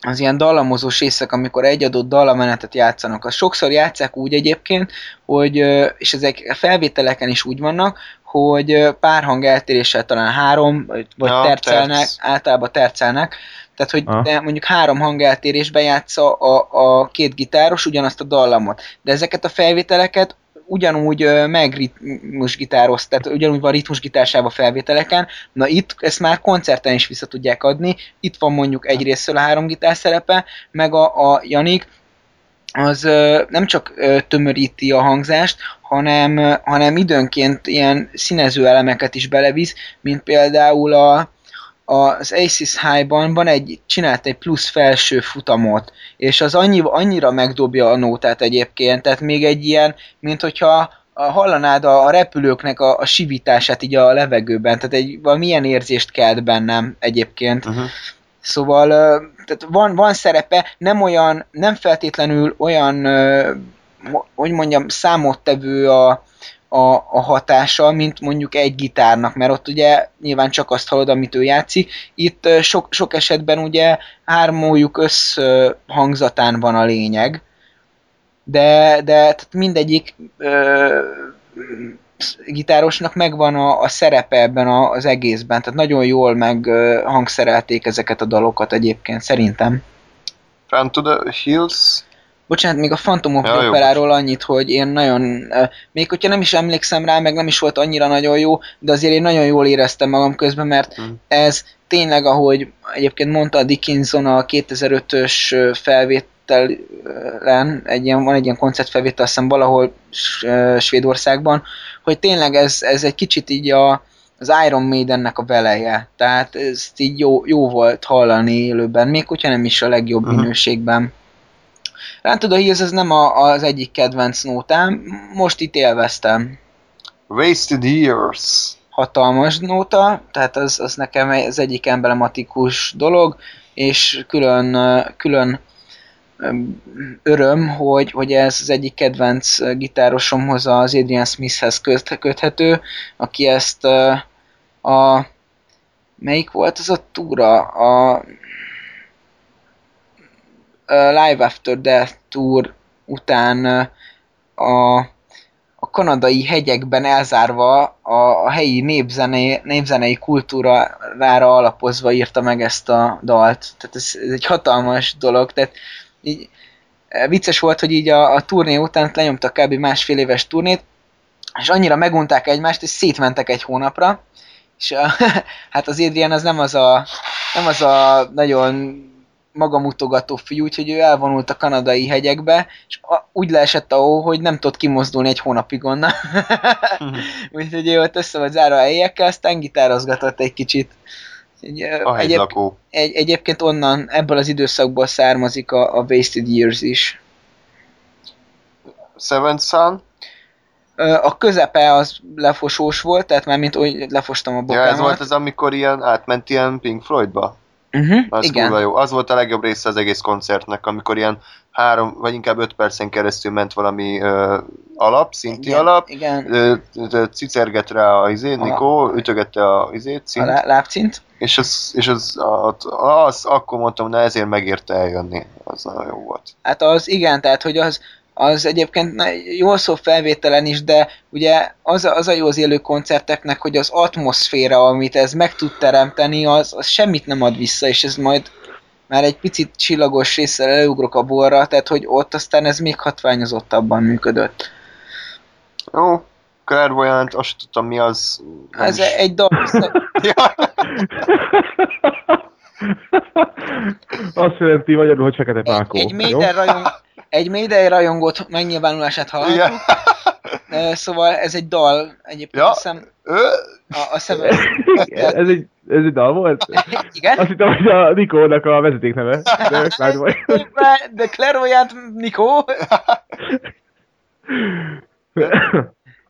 az ilyen dallamozós részek, amikor egy adott dallamenetet játszanak. Azt sokszor játszák úgy egyébként, hogy, és ezek a felvételeken is úgy vannak, hogy pár hang eltéréssel talán három, vagy Ja, tercelnek, terc. általában tercelnek, tehát hogy de mondjuk három hangeltérésben játsza a, a két gitáros ugyanazt a dallamot. De ezeket a felvételeket ugyanúgy ö, megritmusgitároz, tehát ugyanúgy van ritmusgitársában felvételeken, na itt ezt már koncerten is vissza tudják adni, itt van mondjuk egyrésztől a három gitár szerepe, meg a, a Janik, az nem csak tömöríti a hangzást, hanem, hanem időnként ilyen színező elemeket is belevisz, mint például a, az Aces High-ban van egy, csinált egy plusz felső futamot, és az annyi, annyira megdobja a nótát egyébként, tehát még egy ilyen, mint hogyha hallanád a, a repülőknek a, a sivítását így a levegőben, tehát egy valamilyen érzést kelt bennem egyébként. Uh-huh. Szóval tehát van, van szerepe, nem olyan, nem feltétlenül olyan, hogy mondjam, számottevő a, a, a hatása, mint mondjuk egy gitárnak, mert ott ugye nyilván csak azt hallod, amit ő játszik. Itt sok, sok esetben ugye hármójuk összhangzatán van a lényeg, de, de tehát mindegyik ö, gitárosnak megvan a, a szerepe ebben a, az egészben, tehát nagyon jól meg ö, hangszerelték ezeket a dalokat egyébként, szerintem. Run to the Hills. Bocsánat, még a Phantom of Ja, jó, Opera-ról annyit, hogy én nagyon, ö, még hogyha nem is emlékszem rá, meg nem is volt annyira nagyon jó, de azért én nagyon jól éreztem magam közben, mert Hmm. ez tényleg, ahogy egyébként mondta a Dickinson a 2005-ös ö, felvételen, egy ilyen, van egy ilyen koncertfelvétel, azt hiszem valahol Svédországban, hogy tényleg ez, ez egy kicsit így a, az Iron Maidennek a veleje. Tehát ez így jó, jó volt hallani élőben, még hogyha nem is a legjobb Mhm. minőségben. Rán tudod, hogy ez, nem a, az egyik kedvenc nótám, most itt élveztem. Wasted Years. Hatalmas nóta, tehát az, az nekem az egyik emblematikus dolog, és külön, külön öm, öröm, hogy, hogy ez az egyik kedvenc gitárosomhoz, az Adrian Smithhez köt, köthető, aki ezt ö, a melyik volt az a túra? A a Live After Death Tour után a, a kanadai hegyekben elzárva a, a helyi népzené, népzenei kultúrára alapozva írta meg ezt a dalt. Tehát ez, ez egy hatalmas dolog. Tehát így, vicces volt, hogy így a, a turné után lenyomtak kb. másfél éves turnét, és annyira megunták egymást, és szétmentek egy hónapra, és a, <laughs> hát az Adrian az nem az a, nem az a nagyon magamutogató fiú, úgyhogy ő elvonult a kanadai hegyekbe, és a, úgy leesett a hó, hogy nem tudott kimozdulni egy hónapig onnan. <laughs> úgyhogy ő ott össze volt zárva a helyekkel, aztán gitározgatott egy kicsit. Egy, A hegylakó. egy, egyébként onnan, ebből az időszakból származik a, a Wasted Years is. Seventh Sun. Ö, A közepe az lefosós volt, tehát már mint hogy lefostam a Ja, bokámat. ez volt az, amikor ilyen átment ilyen Pink Floydba. Uh-huh, Az igen. kurva jó. Az volt a legjobb része az egész koncertnek, amikor ilyen három, vagy inkább öt percen keresztül ment valami ö, alap, szinti igen, alap, Igen, ö, ö, cicerget rá a izé, Nikó, ütögette a izét, a szint, lá- lábcint. és az, és az, az, az, akkor mondtam, na ezért megérte eljönni. Az nagyon jó volt. Hát az igen, tehát hogy az, az egyébként na, jól szól felvételen is, de ugye az, a- az a jó az élő koncerteknek, hogy az atmoszféra, amit ez meg tud teremteni, az, az semmit nem ad vissza, és ez majd már egy picit csillagos résszel előugrok a borra, tehát hogy ott aztán ez még hatványozottabban működött. Jó, Clairvoyant, azt tudtam mi az. nem Ez is- egy Ja, <laughs> Azt jelenti magyarul, hogy fekete egy, pákó. egy jó? Maiden rajong, egy Maiden rajongót megnyilvánulását hallhatjuk, igen. <laughs> Szóval ez egy dal, egyébként Ja. azt hiszem, Ő, a, a Seven... ez, egy, ez egy dal volt? <laughs> Igen? Azt hittem, hogy a Nikónak a vezetékneve. De. <laughs> De Clairvoyant Nikó.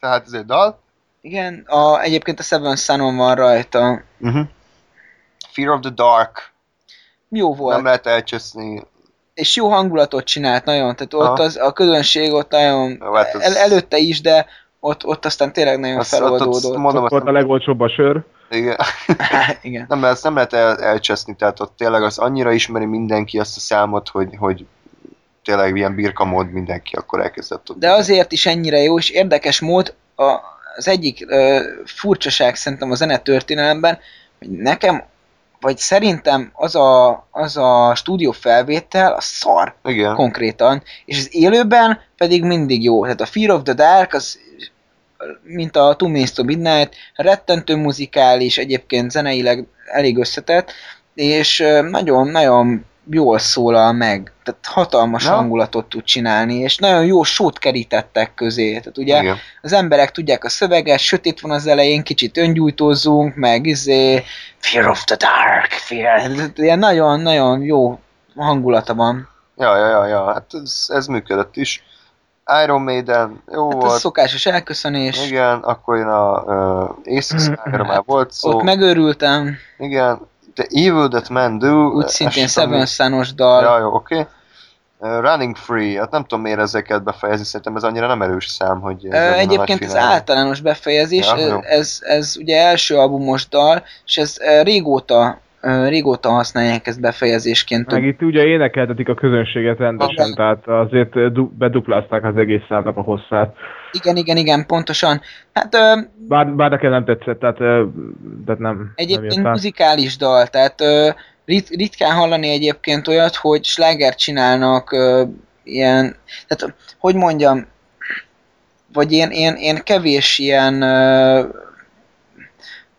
tehát ez egy dal. Igen, a, egyébként a Seven Sunon van rajta. Uh-huh. Fear of the Dark. Jó volt. Nem lehet elcseszni. És jó hangulatot csinált nagyon, tehát ott Aha. az, a közönség ott nagyon, hát az- el, előtte is, de ott, ott aztán tényleg nagyon Azt- ott- ott feloldódott. mondom, Ott azt volt a legolcsóbb a sör. igen. <laughs> Igen. nem, ezt nem lehet el, elcseszni, tehát ott tényleg az annyira ismeri mindenki azt a számot, hogy, hogy tényleg ilyen birka mód mindenki akkor elkezdett ott. De azért is ennyire jó, és érdekes mód a, az egyik ö, furcsaság szerintem a zenetörténelemben, hogy nekem, vagy szerintem az a, az a stúdió felvétel a szar Igen. konkrétan, és az élőben pedig mindig jó. Tehát a Fear of the Dark az mint a Two Minutes to Midnight, rettentő muzikális, egyébként zeneileg elég összetett, és nagyon-nagyon jól szólal meg, tehát hatalmas Na. hangulatot tud csinálni, és nagyon jó sót kerítettek közé. Tehát ugye Igen. az emberek tudják a szöveget, sötét van az elején, kicsit öngyújtózunk, meg izé, Fear of the Dark, Fear, Tehát ilyen nagyon-nagyon jó hangulata van. Ja, ja, ja, ja, hát ez, ez működött is. Iron Maiden, jó Hát ez volt. szokásos elköszönés. Igen, akkor jön a uh, Éjszakára már volt szó. Ott megőrültem, Igen, The Evil That Men Do. úgy ezt szintén Seven Szános dal. Ja, jó, oké. Okay. Uh, running Free, hát nem tudom miért ezeket befejezni, szerintem ez annyira nem erős szám, hogy ez Ö, a Egyébként ez általános befejezés, Ja, ez, ez, ez ugye első albumos dal, és ez régóta, régóta használják ezt befejezésként. Meg itt ugye énekeltetik a közönséget rendesen, Aha. tehát azért du- beduplázták az egész számnak a hosszát. Igen, igen, igen, pontosan. Hát ö, Bár, bár nekem nem tetszett, tehát, eh, tehát nem, nem Egyébként át. muzikális dal, tehát ö, rit, ritkán hallani egyébként olyat, hogy slágert csinálnak ö, ilyen, tehát hogy mondjam, vagy ilyen, ilyen, ilyen kevés ilyen ö,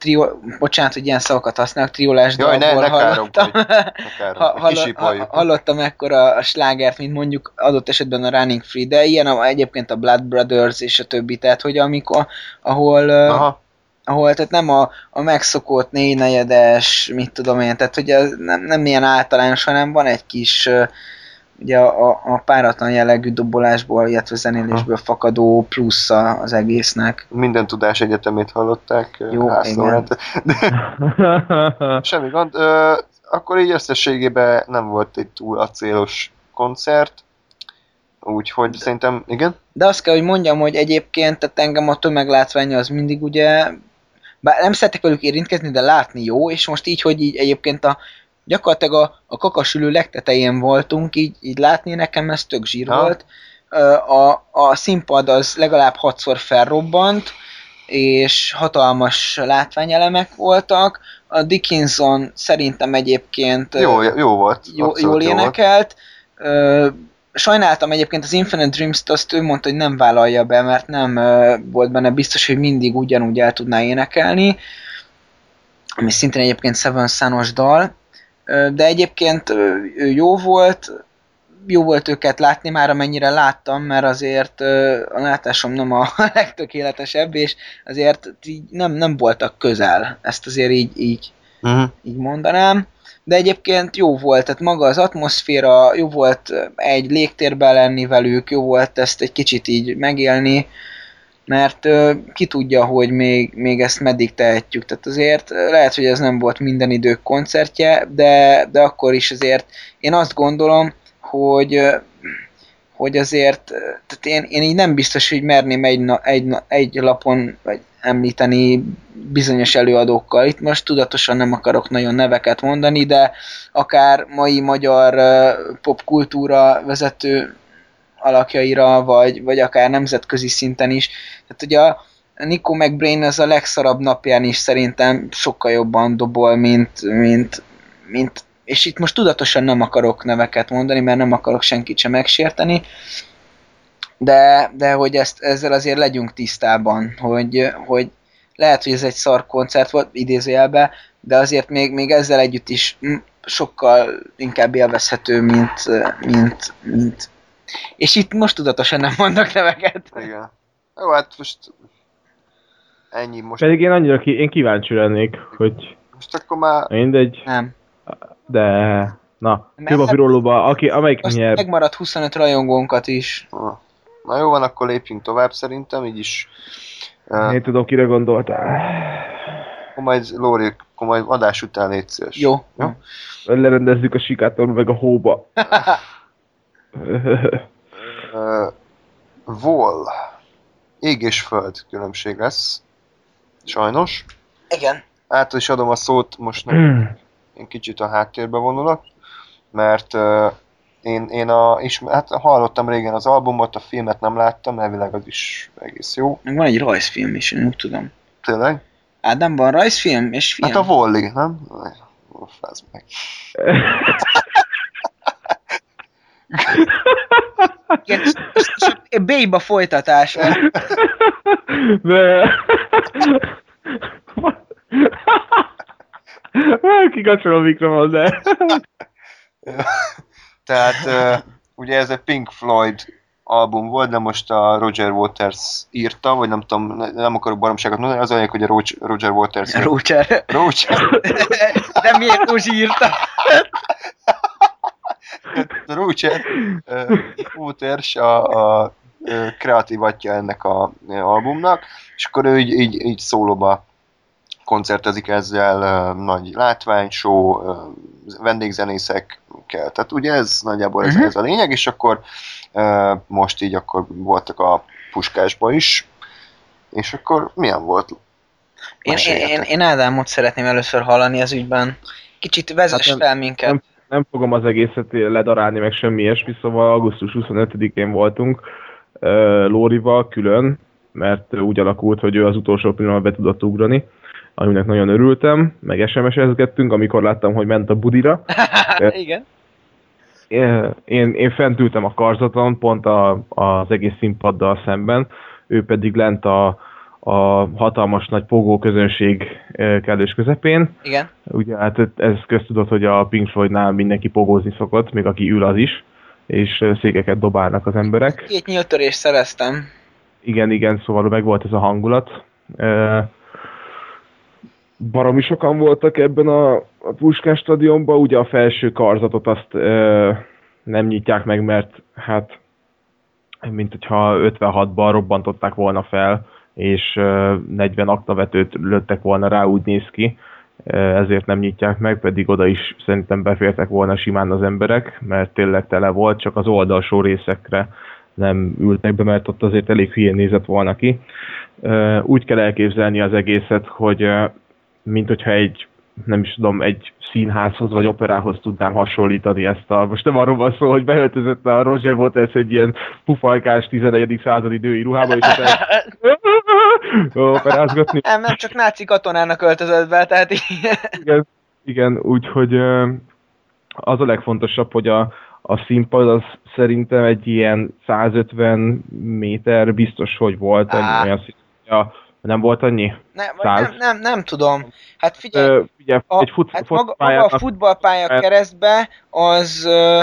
trio, bocsánat, hogy ilyen szavakat használok, triolás Jaj, ne- dalból ne hallottam. Akár, <laughs> Ha, hallottam ekkora a slágert, mint mondjuk adott esetben a Running Free, de ilyen a, egyébként a Blood Brothers és a többi, tehát hogy amikor, ahol Aha, ahol tehát nem a, a megszokott négynegyedes, mit tudom én, tehát hogy nem, nem ilyen általános, hanem van egy kis ugye a, a, páratlan jellegű dobolásból, illetve zenélésből fakadó plusza az egésznek. minden tudás egyetemét hallották. Jó, Hászlórát. Semmi gond. Ö, akkor így összességében nem volt egy túl acélos koncert. Úgyhogy szerintem, igen? De azt kell, hogy mondjam, hogy egyébként tehát engem a tömeglátványa az mindig ugye, bár nem szeretek velük érintkezni, de látni jó, és most így, hogy így egyébként a gyakorlatilag a, a kakasülő legtetején voltunk, így, így látni nekem ez tök zsír Ha. volt. A, a színpad az legalább hatszor felrobbant, és hatalmas látványelemek voltak. A Dickinson szerintem egyébként Jó, jó volt. jó, jól jó volt. énekelt. Sajnáltam egyébként az Infinite Dreams-t, azt ő mondta, hogy nem vállalja be, mert nem volt benne biztos, hogy mindig ugyanúgy el tudná énekelni. Ami szintén egyébként Seven Sun-os dal. De egyébként jó volt, jó volt őket látni már, amennyire láttam, mert azért a látásom nem a <laughs> legtökéletesebb, és azért így nem, nem voltak közel. Ezt azért így, így Mhm. így mondanám. De egyébként jó volt, tehát maga az atmoszféra, jó volt egy légtérben lenni velük, jó volt ezt egy kicsit így megélni, mert ö, ki tudja, hogy még, még ezt meddig tehetjük. Tehát azért lehet, hogy ez nem volt minden idők koncertje, de, de akkor is azért én azt gondolom, hogy hogy azért, tehát én, én így nem biztos, hogy merném egy, na, egy, na, egy lapon vagy említeni bizonyos előadókkal. Itt most tudatosan nem akarok nagyon neveket mondani, de akár mai magyar popkultúra vezető alakjaira, vagy, vagy akár nemzetközi szinten is. Tehát ugye a Nico McBrain az a legszarabb napján is szerintem sokkal jobban dobol, mint, mint, mint és itt most tudatosan nem akarok neveket mondani, mert nem akarok senkit sem megsérteni, de, de hogy ezt, ezzel azért legyünk tisztában, hogy, hogy lehet, hogy ez egy szar koncert volt, idézőjelben, de azért még, még ezzel együtt is sokkal inkább élvezhető, mint, mint, mint és itt most tudatosan nem mondok neveket. Igen. Jó, hát most ennyi most. Pedig én annyira ki, én kíváncsi lennék, hogy Most akkor már mindegy, Nem. de na, Mert- kőbapirólóba, aki, amelyik Most nyer, megmaradt 25 rajongónkat is. Na jó van, akkor lépjünk tovább szerintem, így is. Uh, én tudom, kire gondoltál. akkor majd Lóri, akkor majd adás után légy szíves. Jó. Jó? Lerendezzük a sikátor meg a hóba. <laughs> Uh, Vol. Ég és föld különbség lesz. Sajnos. Igen. Át is adom a szót, most nem, én kicsit a háttérbe vonulok, mert uh, én, én a, is, hát hallottam régen az albumot, a filmet nem láttam, elvileg az is egész jó. Van egy rajzfilm is, én úgy tudom. Tényleg? Ádám van rajzfilm és film? Hát a Wally, nem? Ó, Fász meg. <laughs> Igen, Béba folytatás. De... Kikacsol a mikrofon, de... Tehát ugye ez egy Pink Floyd album volt, de most a Roger Waters írta, vagy nem tudom, ne- nem akarok baromságot mondani, az olyan, hogy a Roger, Roger Waters Rócser. Roger, De miért Rózsi írta? Uh, Waters a, a kreatív atya ennek a albumnak, és akkor ő így, így, így szólóba koncertezik ezzel, nagy látványshow, vendégzenészekkel, tehát ugye ez nagyjából ez, Mhm. ez a lényeg, és akkor most így akkor voltak a puskásba is, és akkor milyen volt? Én, én, én, én Ádámot szeretném először hallani az ügyben. Kicsit vezess Hát nem- fel minket. nem- nem fogom az egészet ledarálni, meg semmi ilyesmi, szóval augusztus 25-én voltunk Lórival külön, mert úgy alakult, hogy ő az utolsó pillanatban be tudott ugrani, aminek nagyon örültem, meg SMS-ezgettünk, amikor láttam, hogy ment a budira. <laughs> Igen. Én, én, én fent ültem a karzaton, pont a, az egész színpaddal szemben, ő pedig lent a, a hatalmas nagy pogó közönség ö, kellős közepén, Igen. Ugye hát ez köztudott, hogy a Pink Floydnál mindenki pogózni szokott, még aki ül az is, és ö, székeket dobálnak az emberek. Két nyílt törést szereztem. Igen, igen, szóval meg volt ez a hangulat. Ö, Baromi sokan voltak ebben a, a Puskás stadionban, ugye a felső karzatot azt nem nyitják meg, mert hát mint hogyha 56-ban robbantották volna fel, és ö, 40 aktavetőt lőttek volna rá, úgy néz ki, ezért nem nyitják meg, pedig oda is szerintem befértek volna simán az emberek, mert tényleg tele volt, csak az oldalsó részekre nem ültek be, mert ott azért elég hülyén nézett volna ki. Úgy kell elképzelni az egészet, hogy mint hogyha egy nem is tudom, egy színházhoz vagy operához tudnám hasonlítani ezt a... Most nem arról van szó, hogy beöltözött a Roger Waters egy ilyen pufajkás 11. századi női ruhába, és el... <laughs> operázgatni. <laughs> Nem, nem csak náci katonának öltözött be, tehát így... Igen, igen úgyhogy az a legfontosabb, hogy a, a színpad az szerintem egy ilyen 150 méter biztos, hogy volt. Á. Olyan ja, nem volt annyi? Száz. nem, nem, nem tudom. Hát figyelj, Ö, ugye, a, egy fut, hát maga, maga a futballpálya keresztbe az, ö,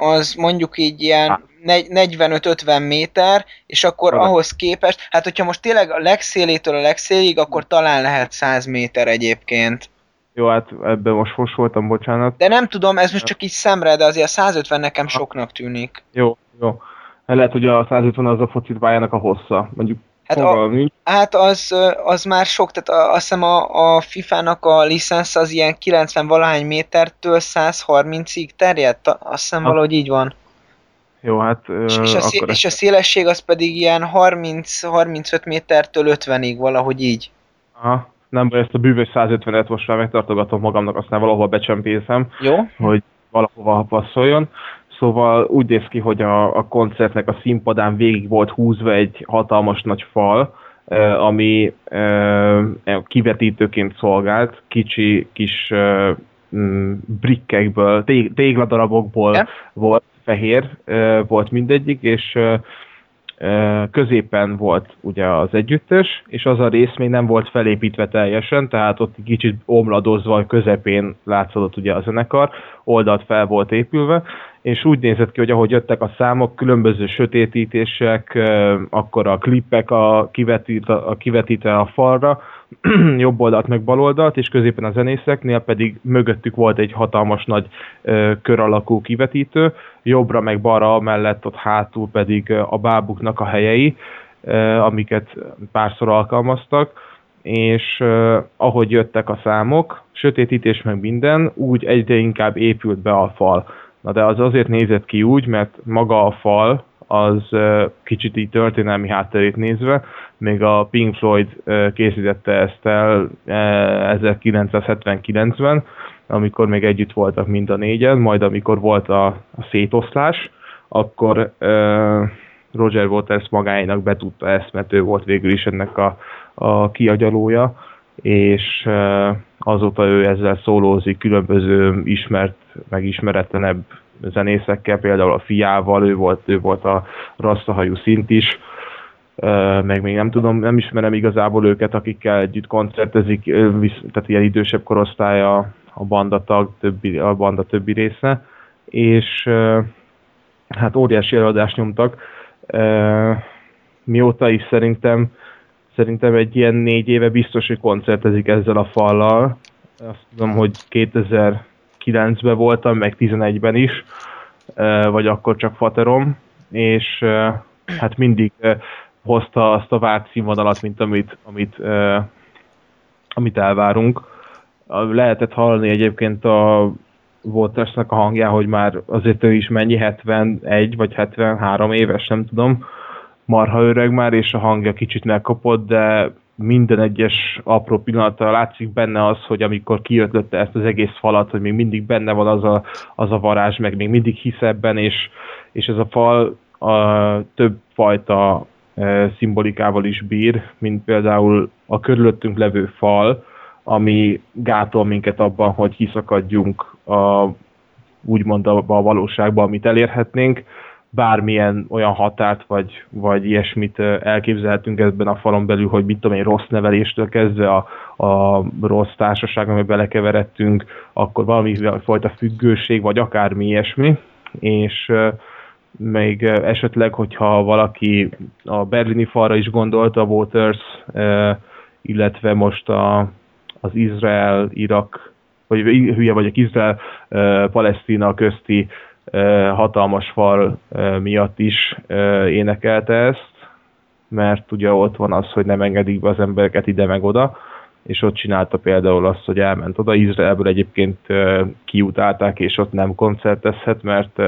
az mondjuk így ilyen Hát. negy- 45-50 méter, és akkor Oda. ahhoz képest, hát hogyha most tényleg a legszélétől a legszélig, akkor talán lehet 100 méter egyébként. Jó, hát ebben most fos voltam, bocsánat. De nem tudom, ez most csak így szemre, de azért a 150 nekem soknak tűnik. Jó, jó. Lehet, hogy a 150 az a focitpályának a hossza. Mondjuk Hát, a, hát az, az már sok, tehát azt hiszem a, a FIFA-nak a licensz az ilyen 90 valahány métertől 130-ig terjedt, azt hiszem Ha. valahogy így van. Jó, hát És, és, a, szé- és a szélesség az pedig ilyen 30-35 métertől 50-ig, valahogy így. Aha. Nem baj, ezt a bűvös 150-et most már megtartogatom magamnak, aztán valahol becsempészem. Jó? hogy valahova passzoljon. Szóval úgy néz ki, hogy a, a koncertnek a színpadán végig volt húzva egy hatalmas nagy fal, ami eh, kivetítőként szolgált, kicsi kis mm, brikkekből, tég, tégladarabokból Igen. volt fehér, eh, volt mindegyik, és középen volt ugye az együttes, és az a rész még nem volt felépítve teljesen, tehát ott kicsit omladozva a közepén látszott ugye a zenekar, oldalt fel volt épülve, és úgy nézett ki, hogy ahogy jöttek a számok, különböző sötétítések, akkor a klippek a, kivetít, a kivetítve a falra, <clears throat> jobb oldalt meg bal oldalt, és középen a zenészeknél pedig mögöttük volt egy hatalmas nagy ö, kör alakú kivetítő, jobbra meg balra mellett ott hátul pedig a bábuknak a helyei, ö, amiket párszor alkalmaztak, és ö, ahogy jöttek a számok, sötétítés meg minden, úgy egyre inkább épült be a fal. Na de az azért nézett ki úgy, mert maga a fal, az kicsit így történelmi hátterét nézve, még a Pink Floyd készítette ezt el 1979-ben, amikor még együtt voltak mind a négyen, majd amikor volt a, a szétoszlás, akkor Roger Waters magáinak betudta ezt, mert ő volt végül is ennek a, a kiagyalója, és azóta ő ezzel szólózik különböző ismert, meg ismeretlenebb zenészekkel, például a fiával, ő volt, ő volt a rasszahajú szint is, meg még nem tudom, nem ismerem igazából őket, akikkel együtt koncertezik, tehát ilyen idősebb korosztálya a banda tag, többi, a banda többi része, és hát óriási előadást nyomtak. Mióta is szerintem szerintem egy ilyen négy éve biztos, hogy koncertezik ezzel a fallal. Azt tudom, hogy 2009-ben voltam, meg 11-ben is, vagy akkor csak Faterom, és hát mindig hozta azt a várt színvonalat, mint amit, amit, amit elvárunk. Lehetett hallani egyébként a Watersnak a hangján, hogy már azért ő is mennyi, 71 vagy 73 éves, nem tudom, marha öreg már, és a hangja kicsit megkapott, de minden egyes apró pillanata látszik benne az, hogy amikor kiötlötte ezt az egész falat, hogy még mindig benne van az a, az a varázs, meg még mindig hisz ebben, és, és ez a fal a, több fajta e, szimbolikával is bír, mint például a körülöttünk levő fal, ami gátol minket abban, hogy hiszakadjunk a, úgymond a, a valóságban, amit elérhetnénk, bármilyen olyan határt, vagy, vagy ilyesmit elképzelhetünk ebben a falon belül, hogy mit tudom én, rossz neveléstől kezdve a, a rossz társaság, amiben belekeveredtünk, akkor valami fajta függőség, vagy akármi ilyesmi, és még esetleg, hogyha valaki a berlini falra is gondolta, Waters, illetve most a, az Izrael-Irak, vagy hülye vagyok, Izrael-Palesztina közti hatalmas fal miatt is énekelte ezt, mert ugye ott van az, hogy nem engedik be az embereket ide meg oda, és ott csinálta például azt, hogy elment oda. Izraelből egyébként kiutálták, és ott nem koncertezhet, mert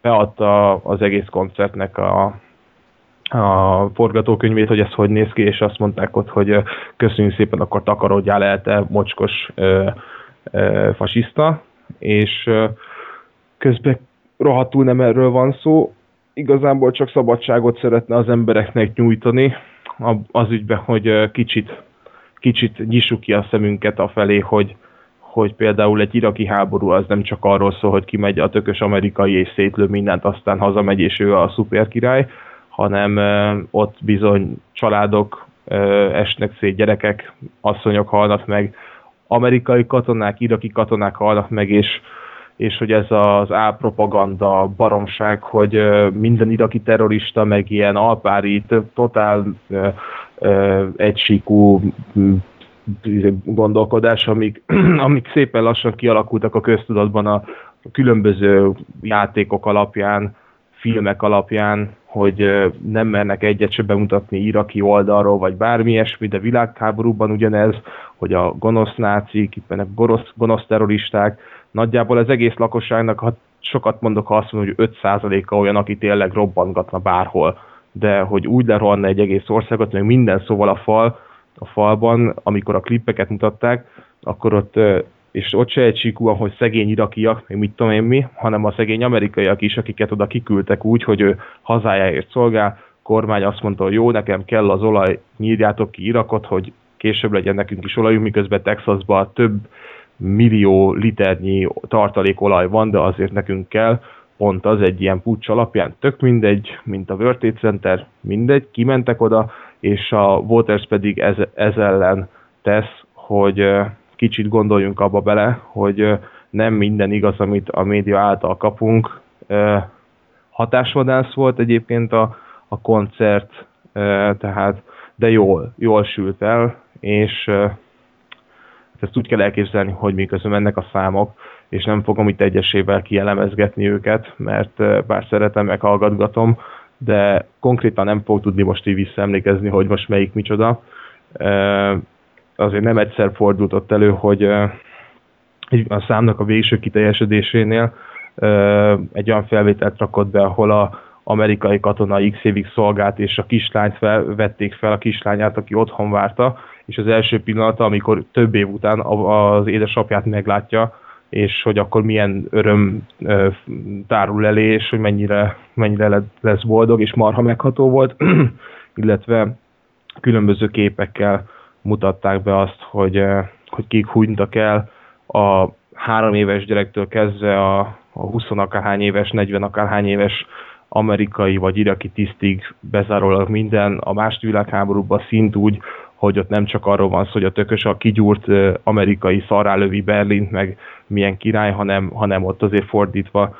beadta az egész koncertnek a, a forgatókönyvét, hogy ez hogy néz ki, és azt mondták ott, hogy köszönjük szépen, akkor takarodjál el, te mocskos ö, ö, fasiszta, és közben rohadtul nem erről van szó, igazából csak szabadságot szeretne az embereknek nyújtani az ügyben, hogy kicsit, kicsit nyissuk ki a szemünket a felé, hogy, hogy például egy iraki háború az nem csak arról szól, hogy kimegy a tökös amerikai és szétlő mindent, aztán hazamegy és ő a szuperkirály, hanem ott bizony családok esnek szét, gyerekek, asszonyok halnak meg, amerikai katonák, iraki katonák halnak meg, és és hogy ez az álpropaganda baromság, hogy minden iraki terrorista, meg ilyen alpári, totál egysíkú gondolkodás, amik, <clears throat> amik szépen lassan kialakultak a köztudatban a különböző játékok alapján, filmek alapján, hogy nem mernek egyet se bemutatni iraki oldalról, vagy bármi ilyesmi, de világháborúban ugyanez, hogy a gonosz nácik, a gonosz, gonosz terroristák, nagyjából az egész lakosságnak, ha sokat mondok, ha azt mondom, hogy 5%-a olyan, aki tényleg robbantgatna bárhol, de hogy úgy lerohanna egy egész országot, meg minden szóval a fal, a falban, amikor a klippeket mutatták, akkor ott, és ott se egy síkúan, hogy szegény irakiak, meg mit tudom én mi, hanem a szegény amerikaiak is, akiket oda kiküldtek úgy, hogy ő hazájáért szolgál, kormány azt mondta, hogy jó, nekem kell az olaj, nyírjátok ki Irakot, hogy később legyen nekünk is olajunk, miközben Texasban több millió liternyi tartalékolaj van, de azért nekünk kell, pont az egy ilyen pucs alapján, tök mindegy, mint a World Trade Center, mindegy, kimentek oda, és a Waters pedig ez, ez ellen tesz, hogy kicsit gondoljunk abba bele, hogy nem minden igaz, amit a média által kapunk. Hatásvadász volt egyébként a, a koncert, tehát, de jól, jól sült el, és ezt úgy kell elképzelni, hogy miközben mennek a számok, és nem fogom itt egyesével kielemezgetni őket, mert bár szeretem, meghallgatgatom, de konkrétan nem fog tudni most így visszaemlékezni, hogy most melyik micsoda. Azért nem egyszer fordult ott elő, hogy a számnak a végső kiteljesedésénél egy olyan felvételt rakott be, ahol a amerikai katona x évig szolgált, és a kislányt fel, vették fel, a kislányát, aki otthon várta, és az első pillanata, amikor több év után az édesapját meglátja, és hogy akkor milyen öröm tárul elé, és hogy mennyire, mennyire lesz boldog, és marha megható volt, <clears throat> illetve különböző képekkel mutatták be azt, hogy, hogy kik hunytak el. A három éves gyerektől kezdve a, a 20 akárhány éves, 40 akárhány éves amerikai vagy iraki tisztig bezárólag minden. A második világháborúban szint úgy, hogy ott nem csak arról van szó, hogy a tökös a kigyúrt amerikai szarrálövi Berlint, meg milyen király, hanem, hanem ott azért fordítva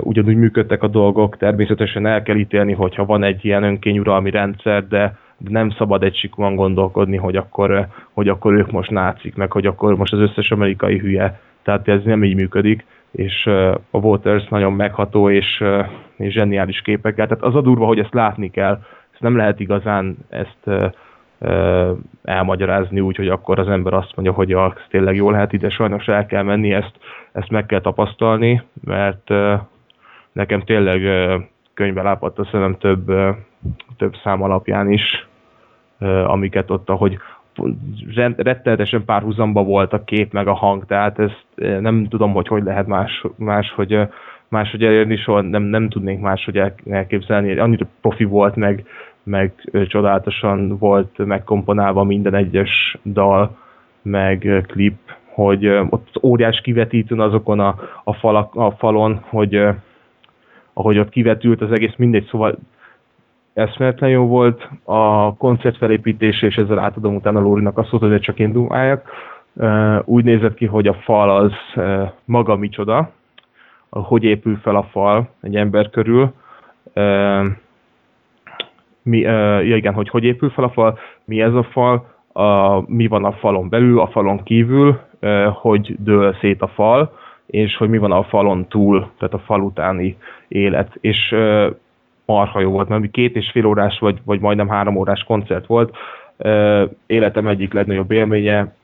ugyanúgy működtek a dolgok. Természetesen el kell ítélni, hogyha van egy ilyen önkényuralmi rendszer, de, de nem szabad egy sikúan gondolkodni, hogy akkor, hogy akkor ők most nácik, meg hogy akkor most az összes amerikai hülye. Tehát ez nem így működik, és a Waters nagyon megható és, és zseniális képekkel. Tehát az a durva, hogy ezt látni kell, ezt nem lehet igazán ezt elmagyarázni úgy, hogy akkor az ember azt mondja, hogy az tényleg jó lehet ide, sajnos el kell menni, ezt, ezt meg kell tapasztalni, mert nekem tényleg könyvbe lápadt a szemem több, több szám alapján is, amiket ott, ahogy rettenetesen párhuzamba volt a kép meg a hang, tehát ezt nem tudom, hogy hogy lehet más, más hogy máshogy elérni, soha nem, nem tudnék máshogy elképzelni. Annyira profi volt, meg, meg csodálatosan volt megkomponálva minden egyes dal, meg klip, hogy ott óriás kivetítőn azokon a, a, falak, a falon, hogy ahogy ott kivetült az egész, mindegy, szóval eszméletlen jó volt a koncert felépítése, és ezzel átadom utána Lórinak azt, hogy csak én dumáljak. Úgy nézett ki, hogy a fal az maga micsoda, hogy épül fel a fal egy ember körül, mi, ja igen, hogy hogy épül fel a fal, mi ez a fal, a, mi van a falon belül, a falon kívül, hogy dől szét a fal, és hogy mi van a falon túl, tehát a fal utáni élet. És marha jó volt, mert két és fél órás, vagy, vagy majdnem három órás koncert volt. Életem egyik legnagyobb élménye,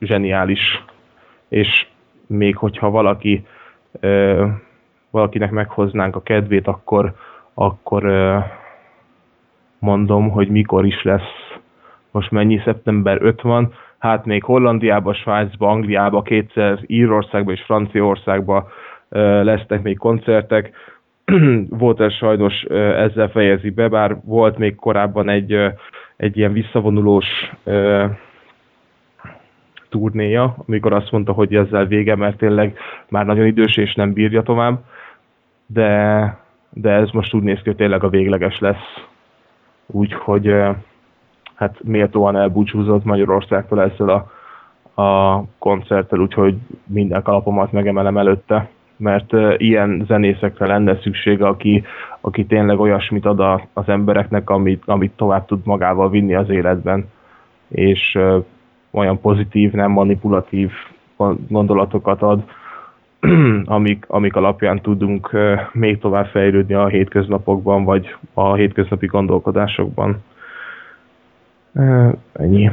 zseniális. És még hogyha valaki valakinek meghoznánk a kedvét, akkor akkor mondom, hogy mikor is lesz, most mennyi, szeptember 5 van, hát még Hollandiába, Svájcba, Angliába, kétszer Írországba és Franciaországba lesznek még koncertek. <clears throat> volt ez sajnos ezzel fejezi be, bár volt még korábban egy, egy ilyen visszavonulós turnéja, amikor azt mondta, hogy ezzel vége, mert tényleg már nagyon idős és nem bírja tovább, de de ez most úgy néz ki, hogy tényleg a végleges lesz. Úgyhogy hát méltóan elbúcsúzott Magyarországtól ezzel a, a koncerttel, úgyhogy minden kalapomat megemelem előtte, mert ilyen zenészekre lenne szüksége, aki, aki tényleg olyasmit ad a, az embereknek, amit, amit tovább tud magával vinni az életben, és olyan pozitív, nem manipulatív gondolatokat ad, <clears throat> amik, amik alapján tudunk még tovább fejlődni a hétköznapokban, vagy a hétköznapi gondolkodásokban. Ennyi.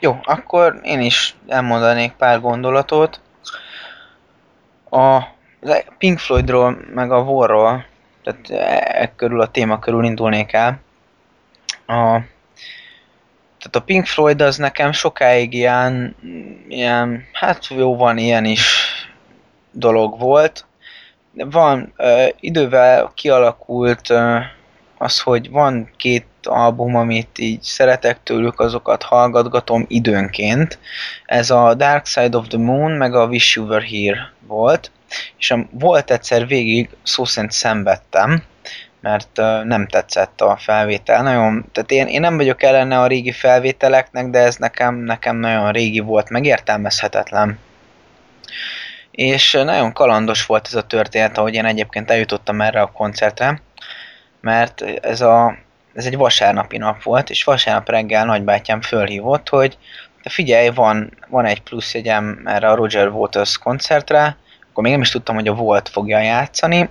Jó, akkor én is elmondanék pár gondolatot. A Pink Floydról, meg a Warról, tehát e körül a téma körül indulnék el. A, tehát a Pink Floyd az nekem sokáig ilyen, ilyen hát jó van ilyen is dolog volt. Van, uh, idővel kialakult uh, az, hogy van két album, amit így szeretek tőlük, azokat hallgatgatom időnként. Ez a Dark Side of the Moon, meg a Wish You Were Here volt. És a, volt egyszer végig szó szerint szenvedtem, mert uh, nem tetszett a felvétel. Nagyon, tehát én, én nem vagyok ellene a régi felvételeknek, de ez nekem, nekem nagyon régi volt, megértelmezhetetlen és nagyon kalandos volt ez a történet, ahogy én egyébként eljutottam erre a koncertre, mert ez, a, ez egy vasárnapi nap volt, és vasárnap reggel nagybátyám fölhívott, hogy de figyelj, van, van egy plusz jegyem erre a Roger Waters koncertre, akkor még nem is tudtam, hogy a Volt fogja játszani,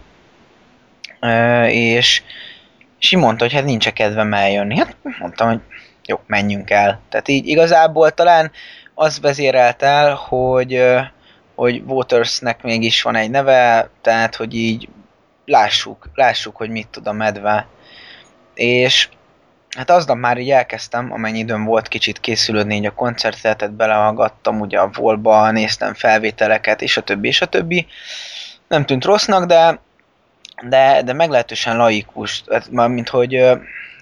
és, és így mondta, hogy hát nincs kedvem eljönni. Hát mondtam, hogy jó, menjünk el. Tehát így igazából talán az vezérelt el, hogy hogy Watersnek mégis van egy neve, tehát hogy így lássuk, lássuk, hogy mit tud a medve. És hát aznap már így elkezdtem, amennyi időm volt kicsit készülődni így a koncertre, tehát belehallgattam ugye a volba, néztem felvételeket, és a többi, és a többi. Nem tűnt rossznak, de, de, de meglehetősen laikus, mint hogy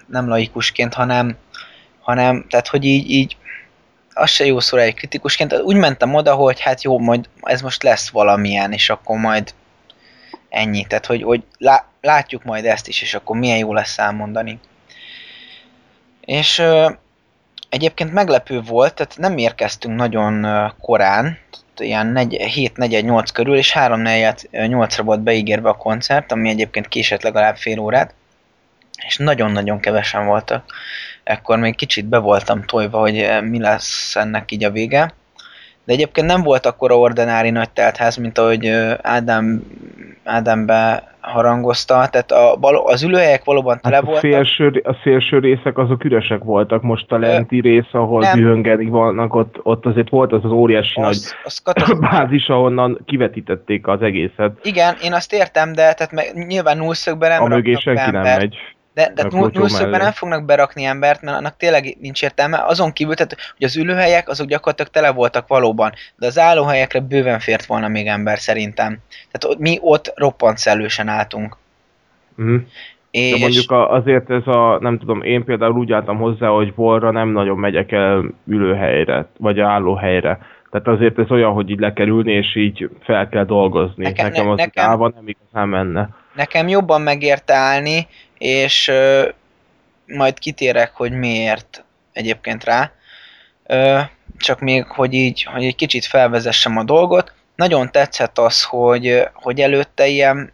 nem laikusként, hanem, hanem tehát hogy így, így az se jó szóra egy kritikusként, úgy mentem oda, hogy hát jó, majd ez most lesz valamilyen, és akkor majd ennyi. Tehát, hogy, hogy lá, látjuk majd ezt is, és akkor milyen jó lesz elmondani. És ö, egyébként meglepő volt, tehát nem érkeztünk nagyon korán, ilyen 7-4-8 körül, és 3-4-8-ra volt beígérve a koncert, ami egyébként késett legalább fél órát, és nagyon-nagyon kevesen voltak. Ekkor még kicsit be voltam tojva, hogy mi lesz ennek így a vége. De egyébként nem volt akkora ordinári nagy teltház, mint ahogy Ádám, Ádám harangozta, tehát a, az ülőhelyek valóban tele hát a voltak. Szélső, a szélső részek azok üresek voltak, most a lenti rész, ahol nem. dühöngedik vannak, ott, ott azért volt az az óriási az, nagy az <laughs> bázis, ahonnan kivetítették az egészet. Igen, én azt értem, de tehát meg, nyilván nullszögben nem A mögé senki nem megy. De, de nullszögben nem fognak berakni embert, mert annak tényleg nincs értelme. Azon kívül, tehát, hogy az ülőhelyek azok gyakorlatilag tele voltak valóban, de az állóhelyekre bőven fért volna még ember szerintem. Tehát mi ott roppant szellősen álltunk. Mm. És... De mondjuk azért ez a, nem tudom, én például úgy álltam hozzá, hogy volra nem nagyon megyek el ülőhelyre, vagy állóhelyre. Tehát azért ez olyan, hogy így le kell ülni, és így fel kell dolgozni. Nekem, nekem az nekem, állva nem igazán menne. Nekem jobban megérte állni, és majd kitérek, hogy miért egyébként rá. Csak még, hogy így, hogy egy kicsit felvezessem a dolgot. Nagyon tetszett az, hogy, hogy előtte ilyen,